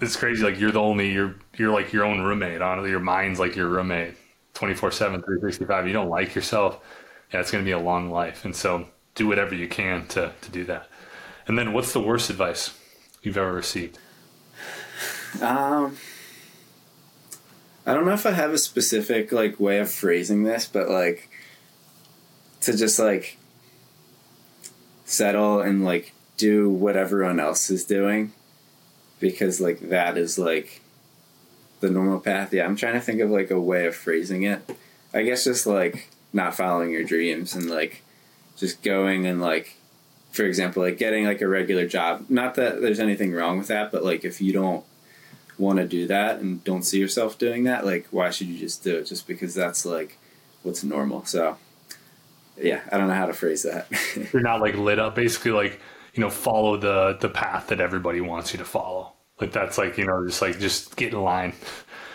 S1: it's crazy. Like you're the only you're you're like your own roommate. Honestly, your mind's like your roommate, 24 7 365 you don't like yourself yeah it's going to be a long life and so do whatever you can to to do that and then what's the worst advice you've ever received
S2: um I don't know if I have a specific like way of phrasing this, but like to just like settle and like do what everyone else is doing because like that is like the normal path. Yeah, I'm trying to think of like a way of phrasing it. I guess just like not following your dreams and like just going and like for example like getting like a regular job. Not that there's anything wrong with that, but like if you don't want to do that and don't see yourself doing that, like why should you just do it? Just because that's like what's normal. So yeah, I don't know how to phrase that. <laughs>
S1: You're not like lit up. Basically, like you know, follow the the path that everybody wants you to follow. Like that's like you know, just like just get in line. <laughs>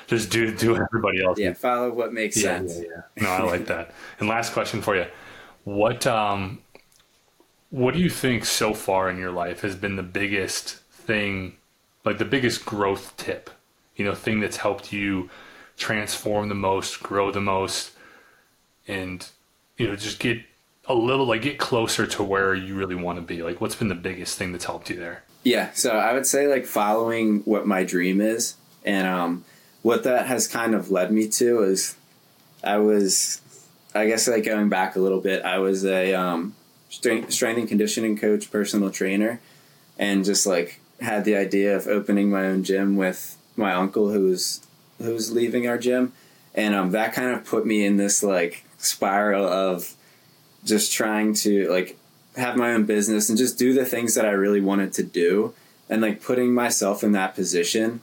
S1: Just do do what everybody else.
S2: Yeah, follow what makes yeah, sense.
S1: Yeah, yeah. No, I like that. and last question for you: What um, what do you think so far in your life has been the biggest thing like the biggest growth tip, you know, thing that's helped you transform the most, grow the most, and you know, just get a little like get closer to where you really want to be. Like, what's been the biggest thing that's helped you there?
S2: Yeah, so I would say like following what my dream is, and um, what that has kind of led me to is I was, I guess, like going back a little bit, I was a um, strength, strength and conditioning coach, personal trainer, and just like had the idea of opening my own gym with my uncle who was who was leaving our gym, and um, that kind of put me in this like spiral of just trying to like have my own business and just do the things that I really wanted to do, and like putting myself in that position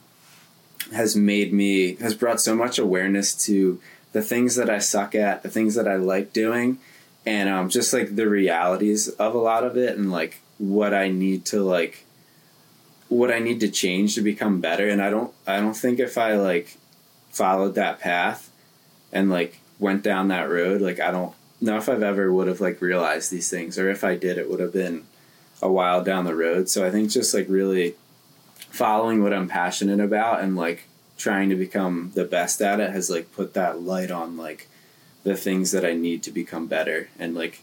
S2: has made me has brought so much awareness to the things that I suck at, the things that I like doing, and um, just like the realities of a lot of it, and like what I need to like what I need to change to become better. And I don't I don't think if I like followed that path and like went down that road like I don't know if I've ever would have like realized these things or if I did it would have been a while down the road. So I think just like really following what I'm passionate about and like trying to become the best at it has like put that light on like the things that I need to become better. And like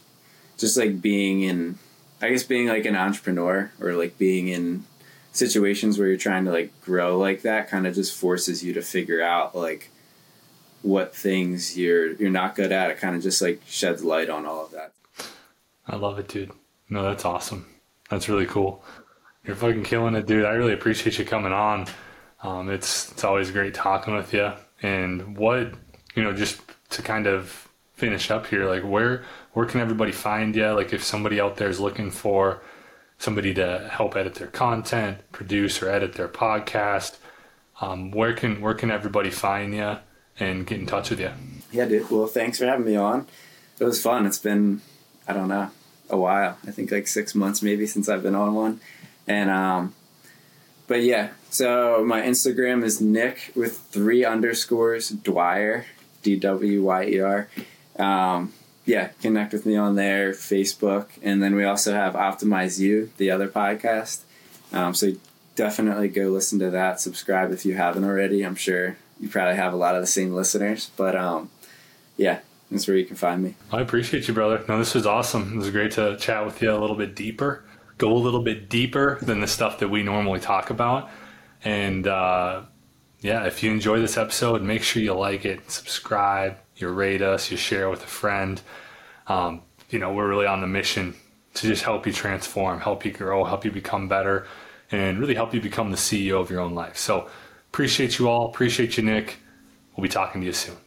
S2: just like being in I guess being like an entrepreneur or like being in situations where you're trying to like grow like that kind of just forces you to figure out like what things you're you're not good at. It kind of just like sheds light on all of that.
S1: I love it dude. No that's awesome. That's really cool. You're fucking killing it dude. I really appreciate you coming on. Um, it's it's always great talking with you. And what you know, just to kind of finish up here, like where where can everybody find you? Like if somebody out there is looking for somebody to help edit their content, produce or edit their podcast, um, where can where can everybody find you and get in touch with you?
S2: Yeah, dude. Well, thanks for having me on. It was fun. It's been I don't know a while. I think like six months maybe since I've been on one, and um, but yeah. So my Instagram is Nick with three underscores Dwyer D W Y E R. Um, yeah, connect with me on there, Facebook, and then we also have Optimize You, the other podcast. Um, so definitely go listen to that. Subscribe if you haven't already. I'm sure you probably have a lot of the same listeners, but um, yeah, that's where you can find me.
S1: I appreciate you, brother. No, this was awesome. It was great to chat with you a little bit deeper, go a little bit deeper than the stuff that we normally talk about, and. Uh, yeah, if you enjoy this episode, make sure you like it, subscribe, you rate us, you share with a friend. Um, you know, we're really on the mission to just help you transform, help you grow, help you become better, and really help you become the CEO of your own life. So appreciate you all. Appreciate you, Nick. We'll be talking to you soon.